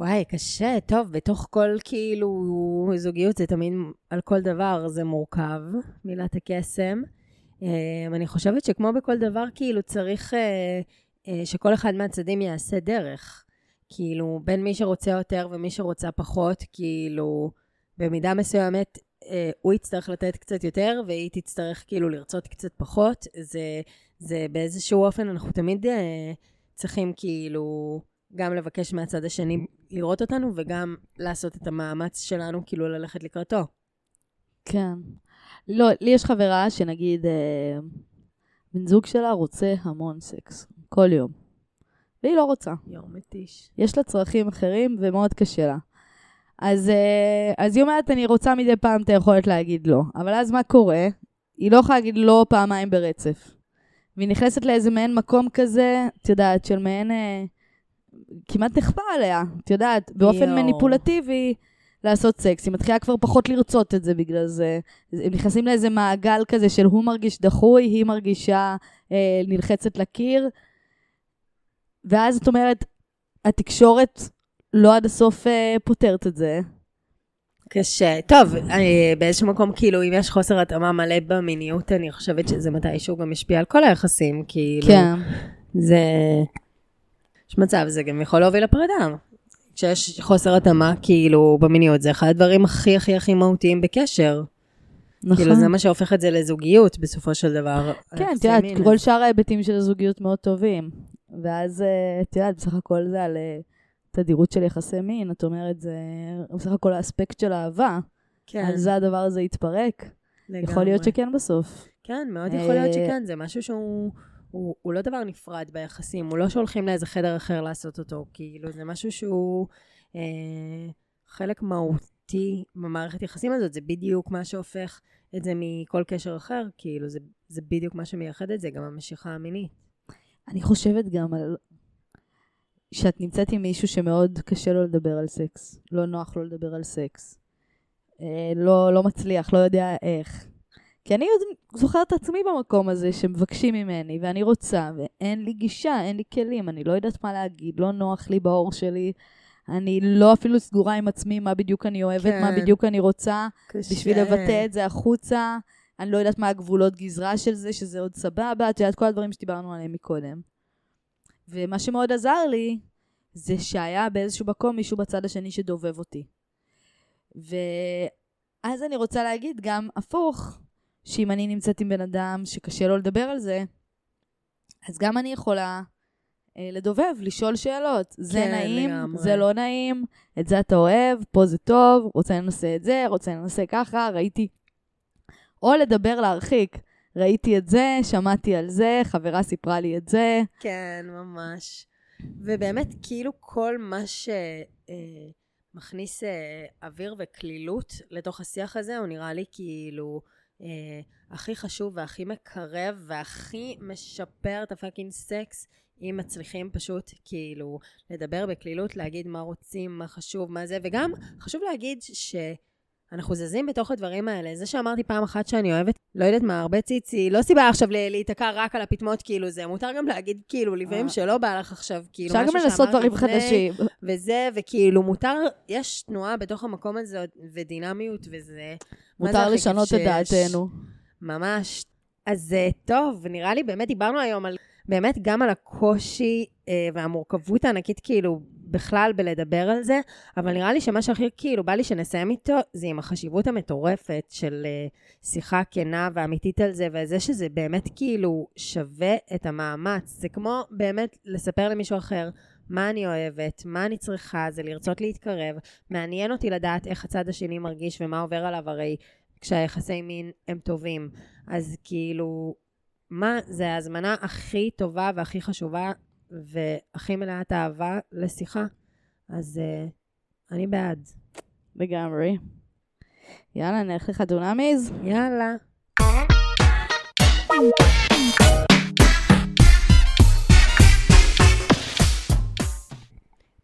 וואי, קשה. טוב, בתוך כל כאילו זוגיות זה תמיד על כל דבר זה מורכב, מילת הקסם. אה, אני חושבת שכמו בכל דבר, כאילו צריך אה, אה, שכל אחד מהצדדים יעשה דרך. כאילו, בין מי שרוצה יותר ומי שרוצה פחות, כאילו, במידה מסוימת אה, הוא יצטרך לתת קצת יותר, והיא תצטרך כאילו לרצות קצת פחות. זה, זה באיזשהו אופן, אנחנו תמיד צריכים כאילו גם לבקש מהצד השני לראות אותנו, וגם לעשות את המאמץ שלנו כאילו ללכת לקראתו.
כן. לא, לי יש חברה שנגיד, אה, בן זוג שלה רוצה המון סקס, כל יום. והיא לא רוצה.
יואו, מתיש.
יש לה צרכים אחרים ומאוד קשה לה. אז, אה, אז היא אומרת, אני רוצה מדי פעם את היכולת להגיד לא. אבל אז מה קורה? היא לא יכולה להגיד לא פעמיים ברצף. והיא נכנסת לאיזה מעין מקום כזה, את יודעת, של מעין... אה, כמעט נכפה עליה, את יודעת, באופן
יואו.
מניפולטיבי לעשות סקס. היא מתחילה כבר פחות לרצות את זה בגלל זה. הם נכנסים לאיזה מעגל כזה של הוא מרגיש דחוי, היא מרגישה אה, נלחצת לקיר. ואז את אומרת, התקשורת לא עד הסוף אה, פותרת את זה.
קשה. טוב, אה, באיזשהו מקום, כאילו, אם יש חוסר התאמה מלא במיניות, אני חושבת שזה מתישהו גם משפיע על כל היחסים, כאילו.
כן.
זה... יש מצב, זה גם יכול להוביל לפרידה. כשיש חוסר התאמה, כאילו, במיניות, זה אחד הדברים הכי הכי הכי מהותיים בקשר.
נכון.
כאילו, זה מה שהופך את זה לזוגיות, בסופו של דבר.
כן, את יודעת. כל שאר ההיבטים של הזוגיות מאוד טובים. ואז, אה, את יודעת, בסך הכל זה על אה, תדירות של יחסי מין, את אומרת, זה בסך הכל האספקט של אהבה.
כן,
על זה הדבר הזה יתפרק.
לגמרי.
יכול להיות שכן בסוף.
כן, מאוד יכול להיות
אה,
שכן, זה משהו שהוא... הוא, הוא לא דבר נפרד ביחסים, הוא לא שהולכים לאיזה חדר אחר לעשות אותו, כאילו, זה משהו שהוא אה, חלק מהותי במערכת יחסים הזאת, זה בדיוק מה שהופך את זה מכל קשר אחר, כאילו, זה, זה בדיוק מה שמייחד את זה, גם המשיכה המינית.
אני חושבת גם על... שאת נמצאת עם מישהו שמאוד קשה לו לדבר על סקס. לא נוח לו לדבר על סקס. אה, לא, לא מצליח, לא יודע איך. כי אני עוד זוכרת את עצמי במקום הזה שמבקשים ממני, ואני רוצה, ואין לי גישה, אין לי כלים, אני לא יודעת מה להגיד, לא נוח לי בעור שלי. אני לא אפילו סגורה עם עצמי מה בדיוק אני אוהבת,
כן.
מה בדיוק אני רוצה.
קשה.
בשביל לבטא את זה החוצה. אני לא יודעת מה הגבולות גזרה של זה, שזה עוד סבבה, את יודעת, כל הדברים שדיברנו עליהם מקודם. ומה שמאוד עזר לי, זה שהיה באיזשהו מקום מישהו בצד השני שדובב אותי. ואז אני רוצה להגיד גם הפוך, שאם אני נמצאת עם בן אדם שקשה לו לדבר על זה, אז גם אני יכולה אה, לדובב, לשאול שאלות. זה
כן,
נעים,
לגמרי.
זה לא נעים, את זה אתה אוהב, פה זה טוב, רוצה לנסה את זה, רוצה לנסה ככה, ראיתי. או לדבר להרחיק. ראיתי את זה, שמעתי על זה, חברה סיפרה לי את זה.
כן, ממש. ובאמת, כאילו כל מה שמכניס אה, אוויר וקלילות לתוך השיח הזה, הוא נראה לי כאילו אה, הכי חשוב והכי מקרב והכי משפר את הפאקינג סקס, אם מצליחים פשוט כאילו לדבר בקלילות, להגיד מה רוצים, מה חשוב, מה זה, וגם חשוב להגיד ש... אנחנו זזים בתוך הדברים האלה. זה שאמרתי פעם אחת שאני אוהבת, לא יודעת מה, הרבה ציצי, לא סיבה עכשיו להיתקע רק על הפטמות, כאילו זה. מותר גם להגיד, כאילו, לפעמים
אה.
שלא בא לך עכשיו, כאילו,
אפשר גם לנסות דברים חדשים.
וזה, וכאילו, מותר, יש תנועה בתוך המקום הזה, ודינמיות, וזה...
מותר לשנות את? דעתנו.
ממש. אז אה, טוב, נראה לי באמת דיברנו היום על, באמת גם על הקושי אה, והמורכבות הענקית, כאילו, בכלל בלדבר על זה, אבל נראה לי שמה שהכי כאילו בא לי שנסיים איתו, זה עם החשיבות המטורפת של אה, שיחה כנה ואמיתית על זה, וזה שזה באמת כאילו שווה את המאמץ. זה כמו באמת לספר למישהו אחר. מה אני אוהבת, מה אני צריכה, זה לרצות להתקרב. מעניין אותי לדעת איך הצד השני מרגיש ומה עובר עליו, הרי כשהיחסי מין הם טובים. אז כאילו, מה, זה ההזמנה הכי טובה והכי חשובה והכי מלאת אהבה לשיחה. אז uh, אני בעד.
לגמרי. יאללה, נלך לחתונמיז.
יאללה.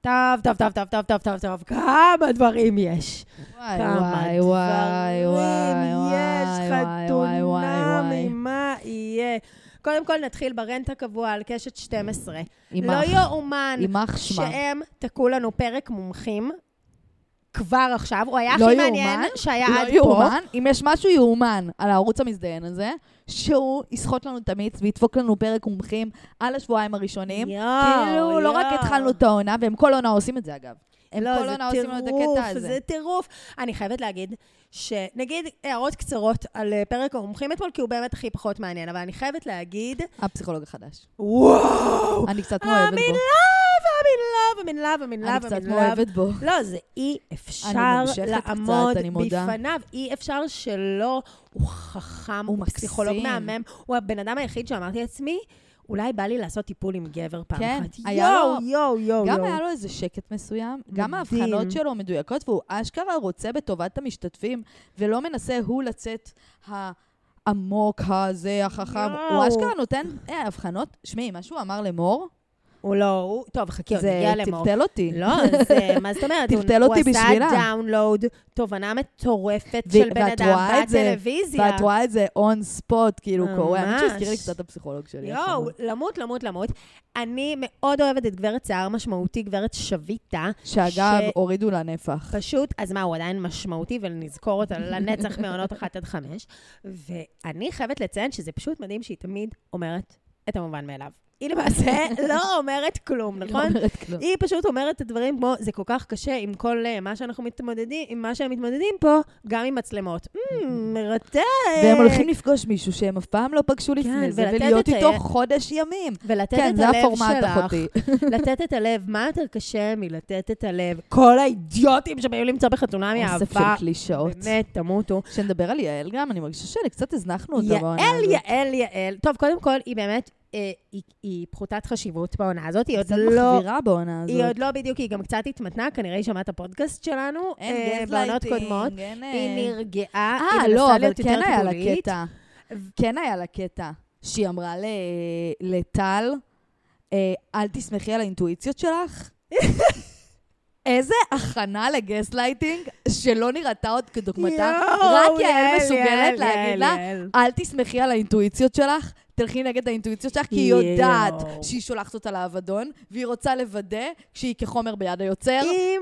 טוב, טוב, טוב, טוב, טוב, טוב, טוב, טוב, כמה דברים יש.
וואי,
כמה
וואי, וואי,
דברים
וואי,
יש,
וואי, וואי, וואי,
חתונמי,
וואי.
קודם כל נתחיל ברנט הקבוע על קשת 12. לא יאומן. שהם תקעו לנו פרק מומחים כבר עכשיו. הוא היה
לא
הכי
יאומן,
מעניין שהיה
לא
עד פה.
יאומן, אם יש משהו יאומן על הערוץ המזדיין הזה, שהוא יסחוט לנו את המיץ וידפוק לנו פרק מומחים על השבועיים הראשונים.
יואו,
כאילו, לא רק. התחלנו את העונה, והם כל עונה עושים את זה אגב. הם
לא,
כל
זה
עונה עושים לנו את
טירוף,
הקטע הזה.
זה טירוף. אני חייבת להגיד, שנגיד הערות קצרות על אה, פרק המומחים אתמול, כי הוא באמת הכי פחות מעניין, אבל אני חייבת להגיד,
הפסיכולוג החדש.
וואו!
אני קצת מאוהבת
I'm in
בו.
love, I'm in love, I'm in love, I'm in
אני קצת. מאוהבת בו.
לא, זה אי אפשר לעמוד. בפניו, אי אפשר שלא. הוא חכם,
הוא
הוא פסיכולוג. מהמם, הוא הבן אדם היחיד שאמרתי לעצמי, אולי בא לי לעשות טיפול עם גבר פעם
כן,
אחת.
היה
יואו, יואו, יואו,
גם
יואו.
היה לו איזה שקט מסוים, גם
מדהים.
ההבחנות שלו מדויקות, והוא אשכרה רוצה בטובת המשתתפים, ולא מנסה הוא לצאת ה- העמוק הזה, החכם. הוא. אשכרה נותן אה, הבחנות. שמעי, מה שהוא אמר למור,
הוא לא, הוא... טוב, חכי, עוד
זה
נגיע למור.
טלטל אותי.
לא, זה, מה זאת אומרת? הוא-
טלטל אותי
הוא
בשבילה.
עשה דאונלואוד, תובנה מטורפת של בן אדם
זה-
בטלוויזיה.
ואת רואה את זה און ספוט, כאילו קורה. האמת
ממש.
שהזכיר לי קצת את הפסיכולוג שלי.
יואו. למות, למות, למות. אני מאוד אוהבת את גברת שיער משמעותי, גברת שביטה.
שאגב, הורידו לה נפח.
פשוט, אז מה, הוא עדיין משמעותי, ונזכור אותה לנצח מעונות אחת עד חמש. ואני חייבת לציין שזה פשוט מדהים שהיא תמיד אומרת את המובן מאליו. היא למעשה לא אומרת כלום,
היא לא
נכון?
אומרת כלום.
היא פשוט אומרת את הדברים כמו, זה כל כך קשה עם כל אה, מה שאנחנו מתמודדים, עם מה שהם מתמודדים פה, גם עם מצלמות. "מ, מרתק.
והם הולכים לפגוש מישהו שהם אף פעם לא פגשו לפני
כן,
זה,
ולתת
ולהיות איתו חודש ימים.
ולתת
כן,
את
זה
הלב
הפורמט,
שלך. לתת את הלב, מה יותר קשה מלתת את הלב? כל האידיוטים שבאים למצוא בחתונה
אוסף של
מאהבה.
קלישאות.
באמת, תמותו.
כשנדבר על יעל גם, אני מרגישה שקצת הזנחנו אותה
יעל. יעל, יעל. טוב, קודם כל, היא באמת, אה, היא- היא פחותת חשיבות בעונה הזאת. היא עוד
קצת
לא...
מחבירה בעונה הזאת.
היא עוד לא בדיוק, היא גם קצת התמתנה, כנראה היא שמעה את הפודקאסט שלנו.
אין
אה, בעונות קודמות.
אין...
היא נרגעה,
אה,
היא
לא, אבל כן היה לה. קטע. כן היה לה קטע שהיא אמרה ל- לטל, אה, אל תסמכי על האינטואיציות שלך. איזה הכנה לגסלייטינג שלא נראתה עוד כדוגמתה. רק יעל מסוגלת להגיד לה. אל תסמכי על האינטואיציות שלך, תלכי נגד האינטואיציות שלך, כי היא. יודעת שהיא שולחת אותה לאבדון, והיא רוצה לוודא שהיא כחומר ביד היוצר.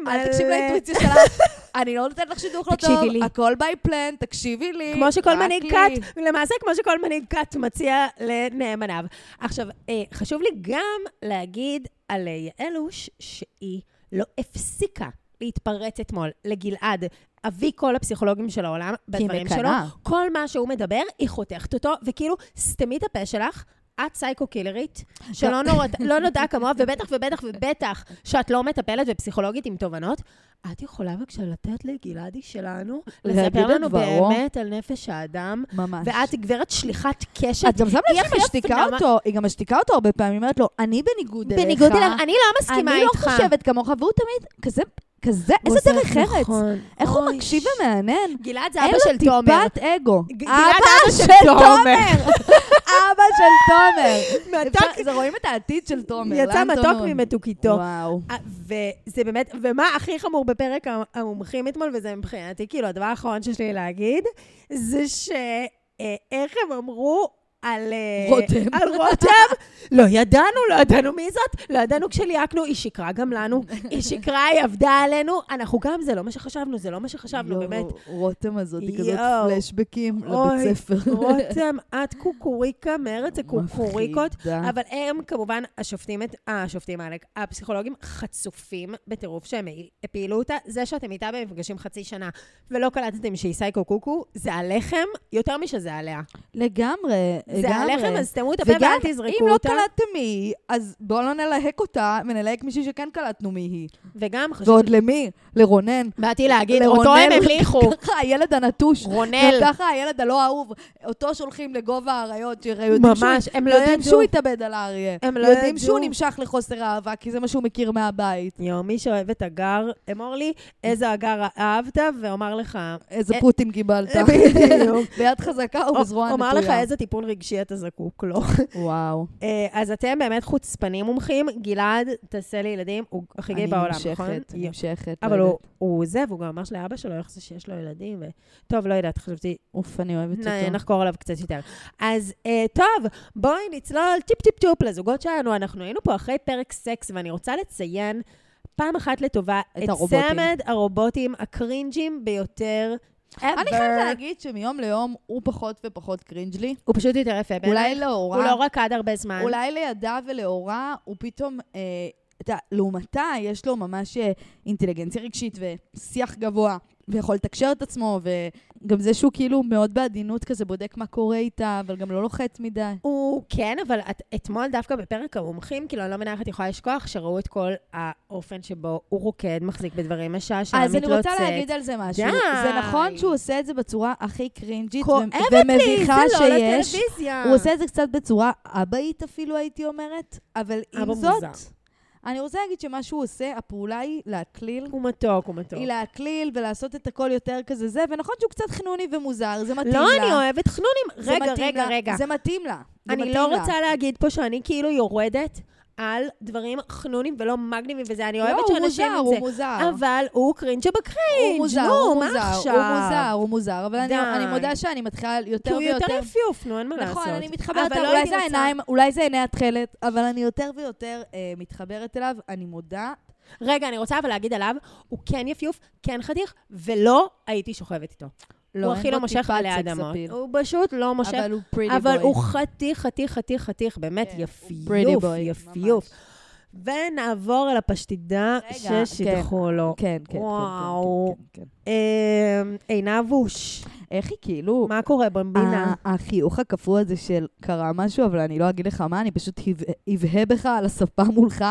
אל תקשיבי לאינטואיציה שלך, אני לא נותנת לך שידוך לא טוב. הכל by plan, תקשיבי לי.
כמו שכל מנהיג. כת, למעשה כמו שכל מנהיג כת מציע לנאמניו. עכשיו, אה, חשוב לי גם להגיד על יעלוש, שהיא לא הפסיקה להתפרץ אתמול לגלעד, אבי כל הפסיכולוגים של העולם, בדברים שלו. כל מה שהוא מדבר, היא חותכת אותו, וכאילו, סתמי את הפה שלך. את סייקו קילרית, שלא נורא, לא נודע כמוה, ובטח ובטח ובטח שאת לא מטפלת ופסיכולוגית עם תובנות. את יכולה בבקשה לתת לגלעדי שלנו, לספר לנו
דברו.
באמת על נפש האדם,
ממש.
ואת גברת שליחת קשת.
את גם שמת
היא
לב שהיא משתיקה אותו, היא גם משתיקה אותו הרבה פעמים, היא אומרת לו, אני בניגוד אליך.
בניגוד אליך, אני לא מסכימה
אני לא
איתך.
חושבת כמוך, והוא תמיד כזה, כזה, איזה דרך ארץ.
נכון.
איך הוא מקשיב
ש-
ומעניין.
גלעד זה
אין
אבא
לו
של תומר.
טיפת אגו.
ג- גלעד אבא של תומר.
אבא של תומר.
מתוק-
זה רואים את העתיד של תומר.
יצא מתוק? ממתוקיתו.
וואו.
וזה באמת, ומה הכי חמור בפרק המומחים אתמול, וזה מבחינתי, כאילו, הדבר האחרון שיש לי להגיד, זה ש... אה, איך הם אמרו על... אה,
רותם.
על רותם? לא ידענו, לא ידענו מי זאת, לא ידענו כשליהקנו, היא שיקרה גם לנו, היא שיקרה, היא עבדה עלינו, אנחנו גם, זה לא מה שחשבנו, זה לא מה שחשבנו,
יואו,
באמת.
רותם הזאת היא כזאת. פלשבקים לבית ספר.
רותם, את קוקוריקה מארץ הקוקוריקות. אבל הם כמובן, השופטים, אה, השופטים האלה, הפסיכולוגים חצופים בטירוף שהם הפעילו אותה. זה שאתם איתה במפגשים חצי שנה ולא קלטתם שהיא סייקו קוקו, זה עליכם יותר משזה עליה.
לגמרי.
זה עליכם, אז תמו את הפה
וגם,
ואל תזרקו
אם לא
אותה.
קלטתם מי היא, אז בואו לא נלהק אותה ונלהק מישהי שכן קלטנו מי היא.
וגם חשוב...
ועוד למי? לרונן.
באתי להגיד, אותו הם המליכו.
ככה הילד הנטוש.
רונל.
ככה הילד הלא אהוב. אותו שולחים לגובה האריות,
ממש, הם לא
יודעים
ידעו.
שהוא התאבד על האריה.
הם לא
יודעים
ידעו.
שהוא נמשך לחוסר אהבה, כי זה מה שהוא מכיר מהבית.
יואו, מי שאוהב את הגר, אמור לי איזה הגר אהבת, ואומר לך...
איזה
אה,
פוטין קיבלת.
בדיוק.
ביד חזקה ובזרוע
אומר
נטויה.
לך איזה טיפול רגשי אתה זקוק לו.
וואו.
אה, אז אתם באמת חוצפנים מומחים. גלעד, תעשה לי ילדים, הוא הכי גיי בעולם, נכון?
אני נמשכת. נמשכת.
אבל
לא
הוא. הוא זה, והוא גם אמר לאבא שלו איך זה שיש לו ילדים. ו... טוב, לא יודעת, חשבתי,
אוף, אני אוהבת אותו.
נחקור עליו קצת יותר. אז אה, טוב, בואי נצלול טיפ טיפ טופ לזוגות שלנו. אנחנו היינו פה אחרי פרק סקס, ואני רוצה לציין פעם אחת לטובה
את
את
הרובוטים.
צמד הרובוטים ה cringeים ביותר ever.
אני חייבת להגיד שמיום ליום הוא פחות ופחות cringe לי.
הוא פשוט יותר יפה בעיניי.
אולי לאורה.
הוא לא רקד הרבה זמן.
אולי לידה ולאורה הוא פתאום, אה, אתה לעומתה יש לו ממש אה, אינטליגנציה רגשית ושיח גבוה, ויכול לתקשר את עצמו, וגם זה שהוא כאילו מאוד בעדינות כזה בודק מה קורה איתה, אבל גם לא לוחץ מדי.
הוא כן, אבל את, אתמול דווקא בפרק המומחים, כאילו, אני לא מבינה איך את יכולה לשכוח, שראו את כל האופן שבו הוא רוקד, מחזיק בדברים משעשע,
אז אני. רוצה להגיד על זה משהו.
די.
זה נכון שהוא עושה את זה בצורה הכי קרינג'ית
כואבת
ו-
לי,
ומביכה
זה לא
שיש.
לטלוויזיה.
הוא עושה את זה קצת בצורה אבאית אפילו, הייתי אומרת, אבל עם זאת...
מוזר.
אני רוצה להגיד שמה שהוא עושה, הפעולה היא להקליל.
הוא מתוק, הוא מתוק.
היא להקליל ולעשות את הכל יותר כזה זה, ונכון שהוא קצת חנוני ומוזר, זה מתאים
לא,
לה.
אני אוהבת חנונים. רגע, רגע,
לה,
רגע.
זה מתאים לה. זה
אני
מתאים
לא
לה.
רוצה להגיד פה שאני כאילו יורדת על דברים חנונים ולא מגניבים וזה, אני
לא,
אוהבת
הוא
שאנשים
מוזר,
עם
הוא
זה.
מוזר.
אבל הוא קרינג' שבקרינג',
הוא מוזר,
נו,
הוא
מה
מוזר,
עכשיו?
הוא מוזר, הוא מוזר, אבל אני. אני מודה שאני מתחילה יותר
כי הוא
ויותר...
יותר יפיוף, נו, אין מה לעשות.
נכון, אני מתחברת,
לא
אולי זה
רוצה-
העיניים, אולי זה עיני התכלת, אבל אני יותר ויותר אה, מתחברת אליו, אני מודה.
רגע, אני רוצה אבל להגיד עליו, הוא כן יפיוף, כן חתיך, ולא הייתי שוכבת איתו.
לא,
הוא הכי לא מושך עלי אדמות. הוא פשוט לא מושך.
אבל הוא פריטי בוי.
אבל הוא חתיך, חתיך, חתיך, חתיך, באמת
כן,
יפיוף,
boy,
יפיוף. ונעבור אל הפשטידה
רגע,
ששידחו לו.
כן, כן, כן,
וואו.
כן, כן, כן.
אה, עינב אוש,
איך היא כאילו...
מה קורה במבינה?
ה- החיוך הקפוא הזה של קרה משהו, אבל אני לא אגיד לך מה, אני פשוט אב- אבהה בך על הספה מולך,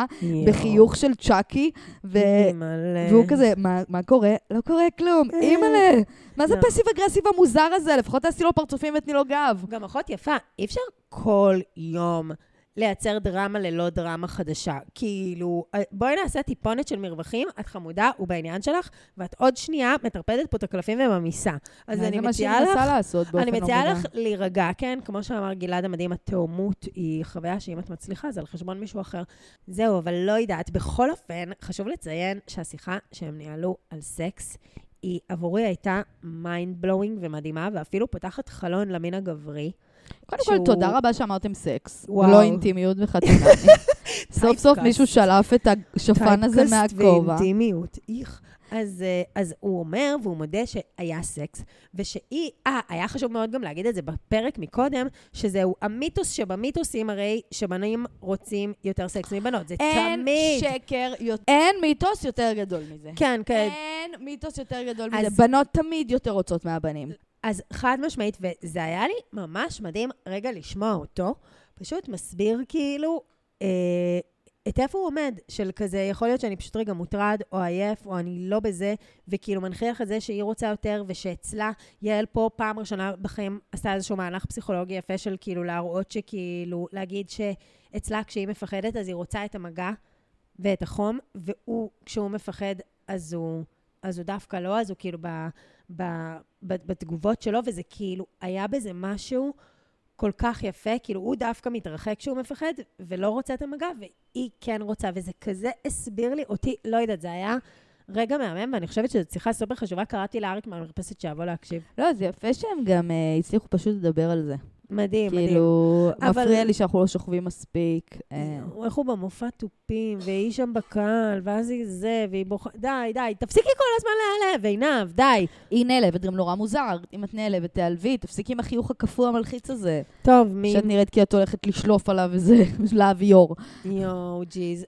בחיוך של צ'אקי. והוא כזה, מה, קורה? לא קורה כלום, אימא'לה. מה זה
לא.
פסיב אגרסיב המוזר הזה? לפחות תעשי לו פרצופים ותני לו גב.
גם אחות יפה, אי אפשר כל יום לייצר דרמה ללא דרמה חדשה. כאילו, אה, בואי נעשה טיפונת של מרווחים, את חמודה, הוא בעניין שלך, ואת עוד שנייה מטרפדת פה את הקלפים וממיסה. אז אני מציעה
זה מה
לך...
מנסה לעשות באופן
אני מציעה. לך להירגע, כן? כמו שאמר גלעד המדהים, התאומות היא חוויה שאם את מצליחה, זה על חשבון מישהו אחר. זהו, אבל לא יודעת. בכל אופן, חשוב לציין שהשיחה שהם ניהלו על סקס, היא עבורי הייתה mind blowing ומדהימה, ואפילו פותחת חלון למין הגברי.
קודם כל, תודה רבה שאמרתם סקס,
וואו.
ולא אינטימיות וחתונה. סוף סוף
typecast.
מישהו שלף את השפן הזה
typecast
מהכובע.
ואינטימיות, איך. אז, אה, אז הוא אומר, והוא מודה שהיה סקס, ושהיא, אה, היה חשוב מאוד גם להגיד את זה בפרק מקודם, שזהו המיתוס שבמיתוסים הרי שבנים רוצים יותר סקס מבנות. זה
אין
תמיד.
שקר, יותר- אין מיתוס יותר גדול מזה.
כן, כן.
אין מיתוס יותר גדול
אז-
מזה. בנות תמיד יותר רוצות מהבנים.
אז חד משמעית, וזה היה לי ממש מדהים רגע לשמוע אותו, פשוט מסביר כאילו אה, את איפה הוא עומד, של כזה, יכול להיות שאני פשוט רגע מוטרד, או עייף, או אני לא בזה, וכאילו מנכיח את זה שהיא רוצה יותר, ושאצלה, יעל פה פעם ראשונה בחיים עשתה איזשהו מהלך פסיכולוגי יפה של כאילו להראות שכאילו, להגיד שאצלה כשהיא מפחדת, אז היא רוצה את המגע ואת החום, והוא, כשהוא מפחד, אז הוא, אז הוא דווקא לא, אז הוא כאילו. ב, ב, בתגובות שלו, וזה כאילו, היה בזה משהו כל כך יפה, כאילו הוא דווקא מתרחק כשהוא מפחד, ולא רוצה את המגע, והיא כן רוצה, וזה כזה הסביר לי אותי, לא יודעת, זה היה רגע מהמם, ואני חושבת שזו שיחה סופר חשובה, קראתי לאריק מהמרפסת שיבוא להקשיב.
לא, זה יפה שהם גם אה, הצליחו פשוט לדבר על זה.
מדהים, מדהים.
כאילו,
אבל-
מפריע לי שאנחנו לא שוכבים מספיק. אה,
איך הוא במופע תופים, והיא שם בקהל, ואז היא זה, והיא בוכה, די, די, תפסיקי כל הזמן להיעלב, עינב, די.
היא נעלבת גם נורא מוזר. אם את נעלבת, תיעלבי, תפסיקי עם החיוך הקפוא המלחיץ הזה.
טוב, מי...
שאת נראית כי את הולכת לשלוף עליו איזה לאוויור.
יואו, ג'יז.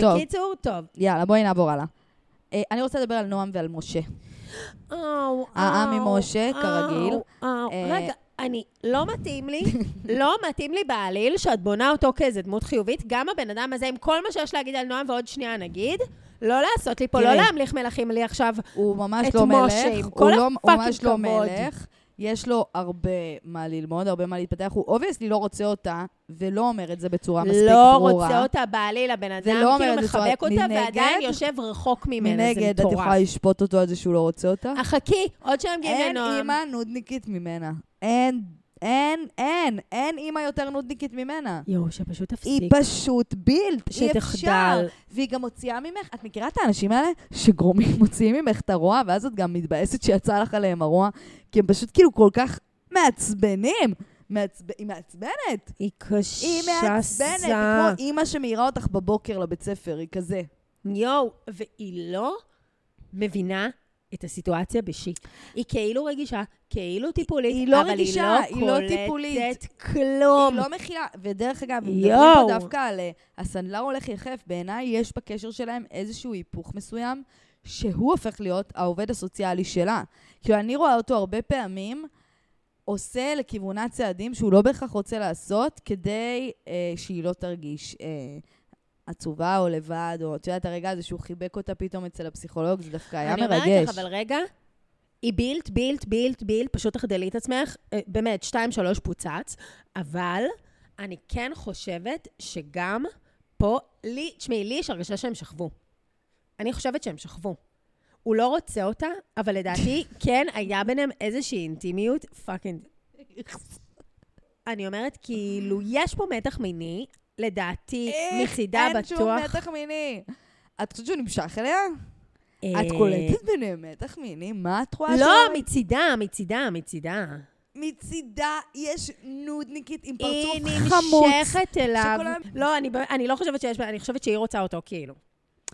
טוב.
בקיצור, טוב.
יאללה, בואי נעבור הלאה. אה, אני רוצה לדבר על נועם ועל משה. העם עם משה, כרגיל. אה,
רגע, אני, לא מתאים לי, לא מתאים לי בעליל שאת בונה אותו כאיזה דמות חיובית. גם הבן אדם הזה, עם כל מה שיש להגיד על נועם ועוד שנייה נגיד, לא לעשות לי פה, לא. להמליך מלכים לי עכשיו.
הוא ממש
את
לא
משה,
מלך.
עם
הוא לא- הוא ממש לא. מלך. יש לו הרבה מה ללמוד, הרבה מה להתפתח. הוא obviously לא רוצה אותה, ולא אומר את זה בצורה מספיק
לא
ברורה.
רוצה אותה בעליל, הבן אדם כאילו
בצורה-
מחבק אותה,
מנגד-
ועדיין יושב רחוק ממנה, זה
מנגד, את
מטורף.
יכולה לשפוט אותו על זה שהוא לא רוצה אותה?
חכי, עוד שהם מגיעים
אין. אימא נודניקית ממנה. אין, אין, אין, אין אימא יותר נודניקית ממנה.
יואו, שפשוט
היא
תפסיק.
פשוט בילד, אי אפשר.
שתחדל.
והיא גם מוציאה ממך, את מכירה את האנשים האלה שגורמים, מוציאים ממך את הרוע, ואז את גם מתבאסת שיצא לך עליהם הרוע, כי הם פשוט כאילו כל כך מעצבנים. מעצב... היא מעצבנת.
היא קשה
היא מעצבנת, היא כמו אימא שמעירה אותך בבוקר לבית ספר, היא כזה.
יואו, והיא לא מבינה את הסיטואציה בשיט. היא כאילו רגישה, כאילו טיפולית,
היא לא
אבל
רגישה,
היא
היא
לא
לא טיפולית.
קולטת כלום.
היא לא מכילה, ודרך אגב, אם מדברים. פה דווקא על אה, הסנדלר הולך יחף, בעיניי יש בקשר שלהם איזשהו היפוך מסוים, שהוא הופך להיות העובד הסוציאלי שלה. כאילו, אני רואה אותו הרבה פעמים עושה לכיוונה צעדים שהוא לא בהכרח רוצה לעשות, כדי אה, שהיא לא תרגיש אה, עצובה או לבד, או את יודעת, הרגע הזה שהוא חיבק אותה פתאום אצל הפסיכולוג, זה דווקא היה
אני
מרגש.
אומרת לך, אבל רגע, היא בילט, בילט, בילט, בילט, פשוט תחדלי את עצמך, אה, באמת, שתיים, שלוש פוצץ, אבל אני כן חושבת שגם פה, לי, תשמעי, לי יש הרגשה שהם שכבו. אני חושבת שהם שכבו. הוא לא רוצה אותה, אבל לדעתי כן היה ביניהם איזושהי אינטימיות, fucking. אני אומרת, כאילו, יש פה מתח מיני, לדעתי, מצידה
אין
בטוח.
שום מתח מיני. את חושבת שהוא נמשך אליה?
אה,
את קולטת ביניהם מתח מיני? מה את רואה
לא? מצידה, מצידה, מצידה.
מצידה יש נודניקית עם
היא
פרצוף חמוץ.
נמשכת אליו. לא, אני לא חושבת שיש... אני חושבת שהיא רוצה אותו, כאילו.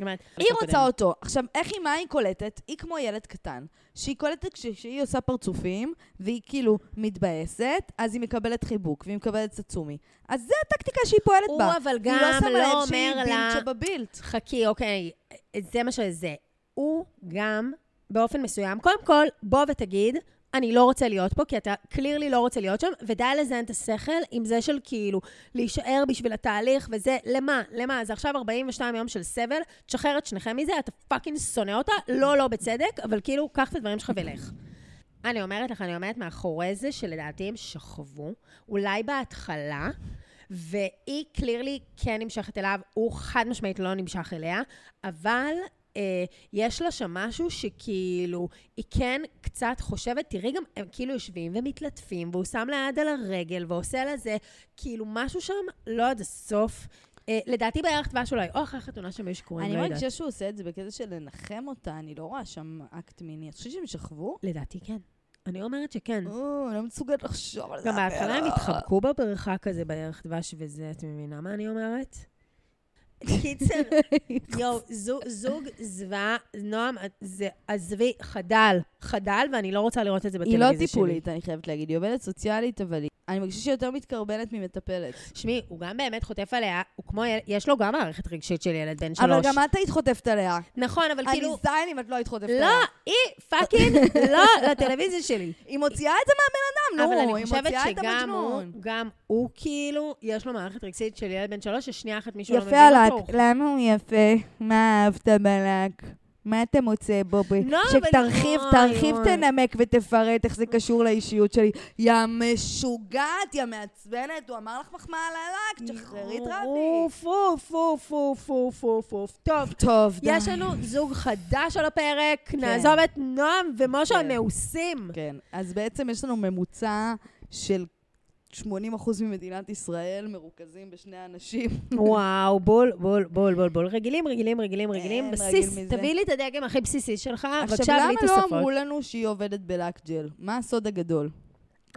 אומרת,
היא רוצה אותו. עכשיו, איך היא, מה היא קולטת? היא כמו ילד קטן, שהיא קולטת כשהיא עושה פרצופים, והיא כאילו מתבאסת, אז היא מקבלת חיבוק, והיא מקבלת סצומי. אז זו הטקטיקה שהיא פועלת
הוא
בה.
אבל
היא
גם
לא שמה
לא
לב שהיא
אומר לה...
בילט שבבילט.
חכי, אוקיי, זה מה שזה. הוא גם, באופן מסוים, קודם כל, בוא ותגיד, אני לא רוצה להיות פה, כי אתה קלירלי לא רוצה להיות שם, ודי לזיין את השכל עם זה של כאילו, להישאר בשביל התהליך וזה, למה? למה? זה עכשיו 42 יום של סבל, תשחרר את שניכם מזה, אתה fucking שונא אותה, לא, לא בצדק, אבל כאילו, קח את הדברים שלך ולך. אני אומרת לך, אני עומדת מאחורי זה שלדעתי הם שכבו, אולי בהתחלה, והיא clearly כן נמשכת אליו, הוא חד משמעית לא נמשך אליה, אבל אה, יש לה שם משהו שכאילו, היא כן קצת חושבת, תראי גם, הם כאילו יושבים ומתלטפים, והוא שם לה יד על הרגל ועושה לה זה, כאילו משהו שם לא עד הסוף. אה, לדעתי בערך דבש אולי, או אחרי חתונה שם יש קוראים,
אני
לא יודעת.
מרגישה שהוא עושה את זה בקטע של לנחם אותה, אני לא רואה שם אקט מיני. את חושבת שהם שכבו?
לדעתי כן. אני אומרת שכן.
או, אני לא מסוגלת לחשוב על זה.
גם בהתחלה הם התחבקו בבריכה כזה בערך דבש וזה, את מבינה מה אני אומרת? קיצר, יואו, זוג, זוג זוועה, נועם, זה, עזבי, חדל, חדל, ואני לא רוצה לראות את זה
היא
בטלוויזיה
לא
שלי.
טיפולית, אני חייבת להגיד. היא עובדת סוציאלית, אבל היא... אני מרגישה שהיא יותר מתקרבנת ממטפלת.
שמי, הוא גם באמת חוטף עליה, הוא כמו, יש לו גם מערכת רגשית של ילד בן שלוש.
אבל גם את היית חוטפת עליה.
נכון, אבל
אני
כאילו...
זין אם את לא היית חוטפת
לא,
עליה.
היא fucking לא לטלוויזיה שלי.
היא מוציאה את זה מהבן אדם,
אבל
נו,
אני
היא
חושבת
מוציאה את
שגם הוא,
המג'נון.
גם הוא כאילו, יש לו מערכת רגשית של ילד בן שלוש, ששנייה אחת מישהו לא מבין
יפה
אותו.
עלק, למה הוא יפה? מה אהבת בלק? מה אתה מוצא בו?
לא, אבל
שתרחיב. תרחיב, תנמק ותפרט איך זה קשור לאישיות שלי. יא משוגעת, יא מעצבנת, הוא אמר לך מחמאה על הלק, תשחררי את רבי.
אוף, אוף, אוף, אוף, אוף, אוף, אוף. טוב,
טוב, די.
יש לנו זוג חדש על הפרק, נעזוב את נועם ומשה
כן.
המאוסים.
כן, אז בעצם יש לנו ממוצע של 80% ממדינת ישראל מרוכזים בשני אנשים.
וואו, בול, בול, בול, בול, בול. רגילים, רגילים, רגילים, רגילים. בסיס,
רגיל.
תביאי לי את הדגם הכי בסיסי שלך,
עכשיו,
בבקשה,
למה
בלי
לא
תוספות.
אמרו לנו שהיא עובדת בלק ג'ל? מה הסוד הגדול?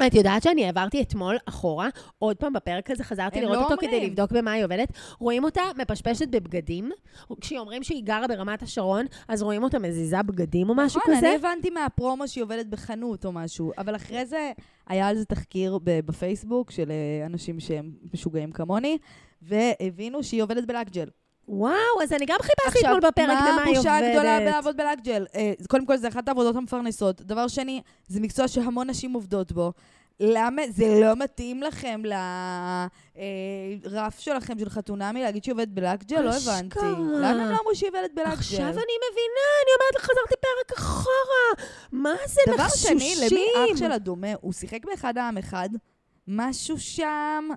את יודעת שאני העברתי אתמול אחורה, עוד פעם בפרק הזה, חזרתי לראות
לא
אותו
אומרים.
כדי לבדוק במה היא עובדת. רואים אותה מפשפשת בבגדים. כשאומרים שהיא גרה ברמת השרון, אז רואים אותה מזיזה בגדים או משהו
נכון,
כזה.
אני הבנתי מהפרומו שהיא עובדת בחנות או משהו, אבל אחרי זה היה על זה תחקיר בפייסבוק של אה, אנשים שהם משוגעים כמוני, והבינו שהיא עובדת בלק ג'ל.
וואו, אז אני גם חיפשתי אתמול בפרק למה היא
מה הבושה
עובדת.
הגדולה בלעבוד בלק ג'ל? אה, קודם כל, זה אחת העבודות המפרנסות. דבר שני, זה מקצוע שהמון נשים עובדות בו. למה זה לא מתאים לכם לרף שלכם של חתונמי להגיד שהיא עובדת בלק ג'ל? לא. הבנתי. למה הם לא אמרו שהיא עובדת בלק ג'ל?
עכשיו אני מבינה, אני אומרת לך, חזרתי פרק אחורה. מה זה
דבר
לחשושים?
שני, למי אח שלה דומה? הוא שיחק באחד העם אחד, משהו שם,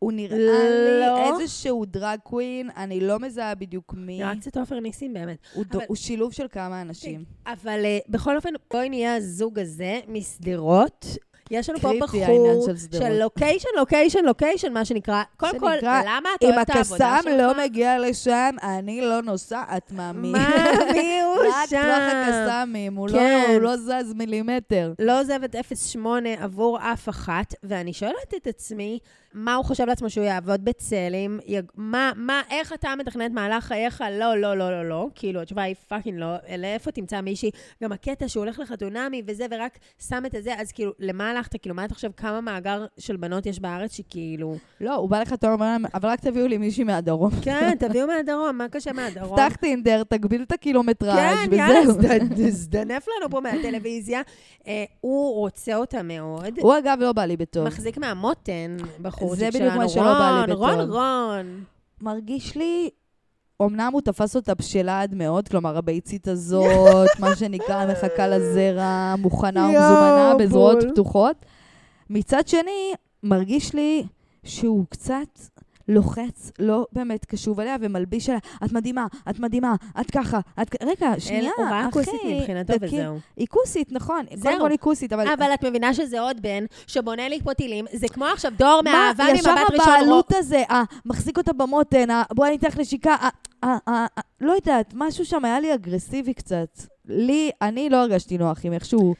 הוא נראה
לא.
לי איזשהו דרג קווין, אני לא מזהה בדיוק מי.
נראה קצת עופר ניסים באמת.
הוא דו-
אבל-
הוא שילוב של כמה אנשים.
אבל אה, בכל אופן, בואי נהיה הזוג הזה משדרות. יש לנו פה בחור
של
location, location, location, מה שנקרא. קודם כל, למה את
אם
אוהבת את העבודה
הקסאם
שלך?
לא מגיע לשם, אני לא נוסעת, מאמי.
מה, מי הוא
רק
שם?
טווח הקסאמים, הוא לא-
כן.
הוא לא זז מילימטר.
לא עוזבת 0.8 עבור אף אחת, ואני שואלת את עצמי, מה הוא חושב לעצמו שהוא יעבוד בצלם? יג... מה, מה, איך אתה מתכנן מהלך חייך? לא, לא, לא, לא, לא. כאילו, התשובה היא fucking לא. לאיפה תמצא מישהי? גם הקטע שהוא הולך לחתונמי וזה, ורק שם את הזה, אז כאילו, למה הלכת? כאילו, מה אתה חושב, כמה מאגר של בנות יש בארץ שכאילו...
לא, הוא בא לך טוב, אומר להם, אבל רק תביאו לי מישהי מהדרום.
כן, תביאו מהדרום, מה קשה מהדרום?
פתח טינדר, תגביל את הקילומטראז'
כן, יאללה, זדנף לנו פה מהטלוויזיה. אה, הוא רוצה אותה מאוד.
הוא אגב לא בא לי בטוב.
מחזיק מהמותן, בחורצ'יק
זה
שלנו.
בדיוק מה שלא בא לי בטוב.
רון, רון.
מרגיש לי, אמנם הוא תפס אותה בשלה עד מאוד, כלומר הביצית הזאת, מה שנקרא, מחכה לזרע, מוכנה ומזומנה בזרועות. פתוחות. מצד שני, מרגיש לי שהוא קצת לוחץ, לא באמת קשוב אליה ומלביש עליה, את מדהימה, את מדהימה, את ככה, את... כ-" רגע, שנייה,
הוא ראה
אחי.
כוסית מבחינתו וזהו.
היא כוסית, נכון.
זהו.
קודם כל היא כוסית, אבל...
אבל את מבינה שזה עוד בן שבונה לי פה טילים, זה כמו עכשיו דור
מה,
מאהבה
ישר
ממבט ראשון
הבעלות
רוק.
הזה, אה, מחזיק אותה במותן, בואי אני אתן לך נשיקה, לא יודעת, משהו שם היה לי אגרסיבי קצת. לי, אני לא הרגשתי נוח עם איכשהו.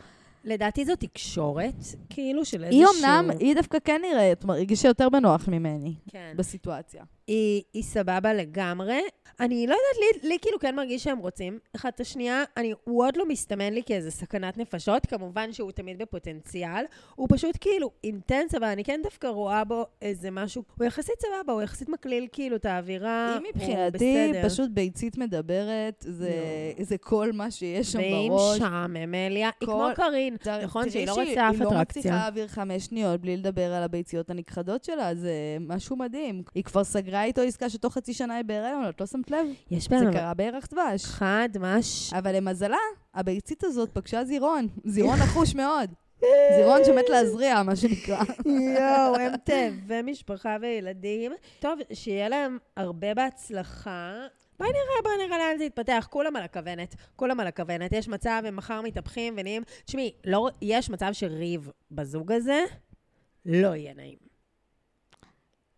לדעתי זו תקשורת, כאילו של
היא
איזשהו...
אמנם, היא דווקא כן נראית, מרגישה יותר בנוח ממני
כן.
בסיטואציה.
היא, היא סבבה לגמרי. אני לא יודעת, לי, לי כאילו כן מרגיש שהם רוצים אחד את השנייה. אני, הוא עוד לא מסתמן לי כאיזה סכנת נפשות, כמובן שהוא תמיד בפוטנציאל. הוא פשוט כאילו אינטנס, אבל אני כן דווקא רואה בו איזה משהו. הוא יחסית סבבה, הוא יחסית מקליל כאילו את האווירה.
היא
הוא
מבחינתי. פשוט ביצית מדברת, זה, זה כל מה שיש שם
ואם
בראש.
שם, אמליה, היא
כל-
כמו קארין,
תראי
נכון? שהיא לא רוצה אף
היא לא מצליחה
אטרקציה.
להעביר חמש שניות בלי לדבר על הביציות הנכחדות שלה, זה משהו מדהים. היא כבר סגרה איתו עסקה שתוך חצי שנה היא בהיריון, את לא שמת לב?
יש
זה
בהם
קרה בירח דבש.
חד מש...
אבל למזלה, הביצית הזאת פגשה זירון. זירון נחוש מאוד. זירון שמת להזריע, מה שנקרא.
יואו, הם תאבי משפחה וילדים. טוב, שיהיה להם הרבה בהצלחה. בואי נראה, בואי נראה לאן זה יתפתח. כולם על הכוונת, כולם על הכוונת. יש מצב, הם מחר מתהפכים ונהיים... תשמעי, לא, יש מצב שריב בזוג הזה לא יהיה נעים.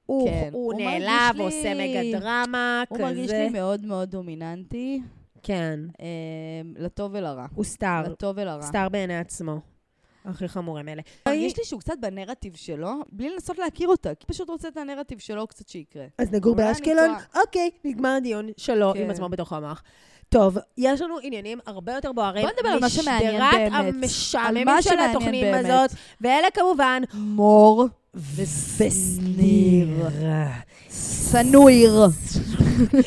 הוא,
כן,
הוא
הוא
נעלב,
לי-
עושה מגה דרמה,
הוא
כזה.
מרגיש לי מאוד מאוד דומיננטי,
כן,
אה, לטוב ולרע.
הוא סטאר.
לטוב ולרע.
סטאר בעיני עצמו. הכי חמור הם אלה.
מרגיש לי שהוא קצת בנרטיב שלו, בלי לנסות להכיר אותה, כי פשוט רוצה את הנרטיב שלו קצת שיקרה.
אז נגור באשקלון. אוקיי, נגמר הדיון שלו
כן.
עם עצמו בתוך המוח. טוב, יש לנו עניינים הרבה יותר בוערים.
בוא נדבר על מה שמעניין
משדרת
באמת.
המשעממים
על מה
של התוכנית
באמת.
הזאת, ואלה כמובן
מור
ושניר.
סנויר.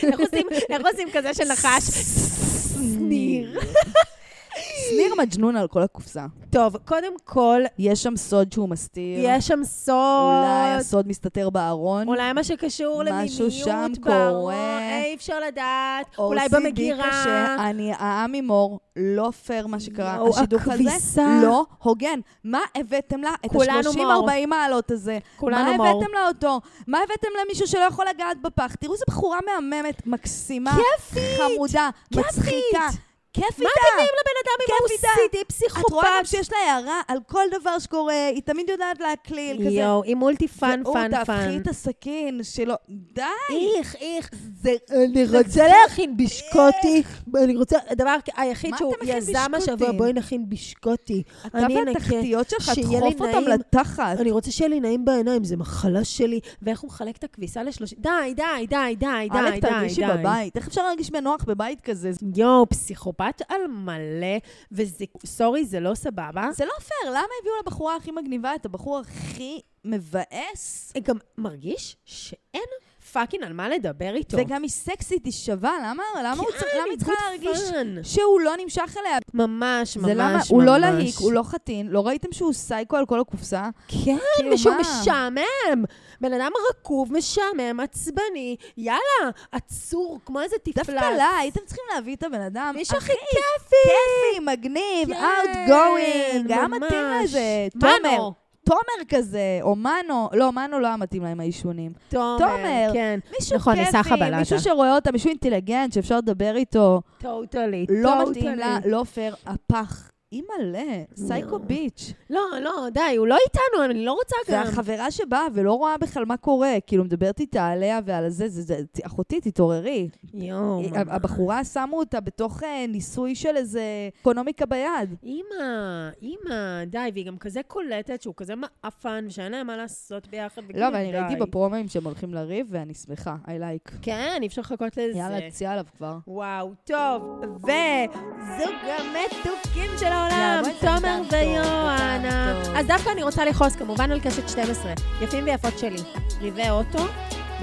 איך עושים- כזה של נחש? שניר.
שניר מג'נון על כל הקופסה.
טוב, קודם כל,
יש שם סוד שהוא מסתיר.
יש שם סוד.
אולי הסוד מסתתר בארון.
אולי מה שקשור
משהו שם
למיניות בארון,
קורה.
אי אפשר לדעת,
OCD
אולי במגירה.
קשה. אני, העם מור, לא פייר מה שקרה.
יואו,
השידוך
הכביסה.
הזה לא הוגן. מה הבאתם לה? את
כולנו מור.
ה-30-40 מעלות הזה.
כולנו
מה
מור.
הבאתם לה אותו? מה הבאתם למישהו שלא יכול לגעת בפח? תראו איזה בחורה מהממת, מקסימה,
כיפית.
חמודה. מצחיקה. כיף
מה
איתה.
אתם מביאים לבן אדם
כיף איתה.
סיטי,
את רואה גם
פסיכופת?
שיש לה הערה על כל דבר שקורה, היא תמיד יודעת להקליל, כזה.
יואו, היא multi fun,
והוא,
fun,
תהפכי
fun.
את הסכין שלו. די.
איך, איך.
זה...
אני רוצה להכין בישקוטי. אני רוצה, הדבר היחיד
מה
שהוא יזם השבוע? בואי נכין בישקוטי.
אתה. והתחתיות שלך, דחוף אותם. לתחת.
אני רוצה שיהיה לי נעים בעיניים, זה מחלה שלי. ואיך הוא מחלק את הכביסה לשלושים... די, די, די, די, די, די,
תרגישי
די.
בבית. איך אפשר להרגיש בנוח בבית כזה?
יואו, פסיכופת על מלא, וזה, sorry, זה לא סבבה.
זה לא פייר, למה הביאו לבחורה הכי מגניבה את הבחור הכי מבאס?
גם מרגיש שאין fucking על מה לדבר איתו.
וגם היא סקסית, היא שווה, למה למה הוא צריך- למה היא צריכה להרגיש. שהוא לא נמשך אליה?
ממש, ממש,
זה למה,
ממש.
הוא לא להיק, הוא לא חתין, לא ראיתם שהוא סייקו על כל הקופסה?
כן,
כאילו,
ושהוא
מה?
משעמם. בן אדם רקוב, משעמם, עצבני, יאללה, עצור, כמו איזה תפלט.
דווקא לה, הייתם צריכים להביא את הבן אדם
מישהו הכי כיפי.
כיפי, מגניב,
כן,
outgoing, היה. מתאים לזה. תומר, תומר כזה, או מנו, לא, מנו לא היה מתאים לה עם העישונים.
תומר,
תומר.
כן.
מישהו
נכון,
כיפי. מישהו שרואה אותה, מישהו אינטליגנט, שאפשר לדבר איתו.
טוטלי,
לא מתאים לה, לא פייר, הפח. אימא'לה, סייקו ביץ'.
לא, לא, די, הוא לא איתנו, אני לא רוצה גם.
והחברה שבאה ולא רואה בכלל מה קורה, כאילו מדברת איתה עליה ועל זה, זה, זה, אחותי, תתעוררי.
יואו.
הבחורה שמו אותה בתוך אה, ניסוי של איזה אקונומיקה ביד.
אימא, אימא, די, והיא גם כזה קולטת שהוא כזה מעפן, ושאין להם מה לעשות ביחד,
לא, אבל אני. ראיתי בפרומואים שהם הולכים לריב, ואני שמחה, I like.
כן, אי אפשר לחכות לזה.
יאללה, תציע עליו כבר.
וואו, טוב, וזוג המתוקים של
יאללה,
העולם, תומר ויואנה. אז דווקא אני רוצה לכעוס כמובן על קשת 12, יפים ויפות שלי. ריבי אוטו,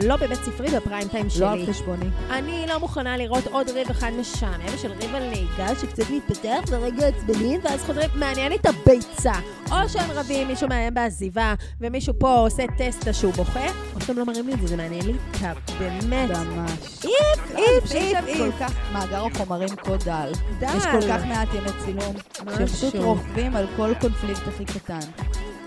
לא בבית ספרי, בפריים טיים
לא על
שלי.
חשבוני.
אני לא מוכנה לראות עוד ריב אחד משעמם של ריב על נהיגה שקצת מתפתח ורגע עצבניים ואז חוזרים, מעניין לי את הביצה. או שהם רבים, מישהו מאיים בעזיבה, ומישהו פה עושה טסטה שהוא בוכה, או שאתם לא מראים לי את זה, זה מעניין לי את ה... באמת.
ממש.
איף,
לא,
איף, איף,
שהם כל
איף.
כך, מאגר החומרים כה דל.
דל.
יש כל כך מעט ימי צילום, שהם פשוט
משהו.
רוכבים על כל קונפליקט הכי קטן.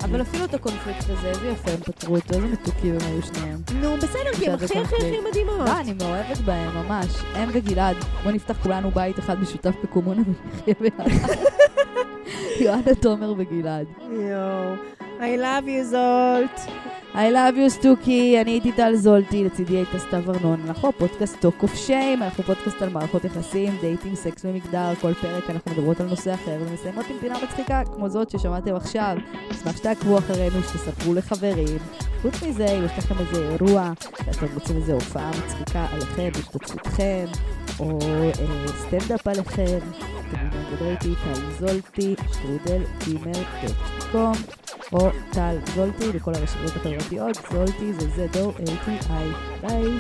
אבל אפילו את הקונפליקט הזה, איזה יפה הם פתרו אותו, איזה מתוקים הם היו שניהם.
נו, בסדר, כי הם הכי הכי הכי. מדהימות.
לא, אני מאוהבת בהם, ממש. הם וגלעד. בוא נפתח כולנו בית אחד משותף בקומונה ונחיה ביחד. יואנה תומר וגלעד.
יואו. I love you, זולט.
I love you סטוקי, אני הייתי טל זולטי, לצידי הייתה סתיו ארנון. אנחנו הפודקאסט Talk of Shame, אנחנו פודקאסט על מערכות יחסים, דייטים, סקס ומגדר, כל פרק אנחנו מדברות על נושא אחר ומסיימות עם פינה מצחיקה כמו זאת ששמעתם עכשיו. נשמח שתעקבו אחרינו, שתספרו לחברים. חוץ מזה, אם יש לכם איזה אירוע, שאתם רוצים איזה הופעה מצחיקה עליכם, בהשתתפותכם, או אה, סטנדאפ עליכם, אתם לדבר איתי, טל זולטי, שטרודל, גימל, דוט קום. או טל זולטי בכל הרשתות החברתיות, זולטי זה Z-O-L-T-I. ביי.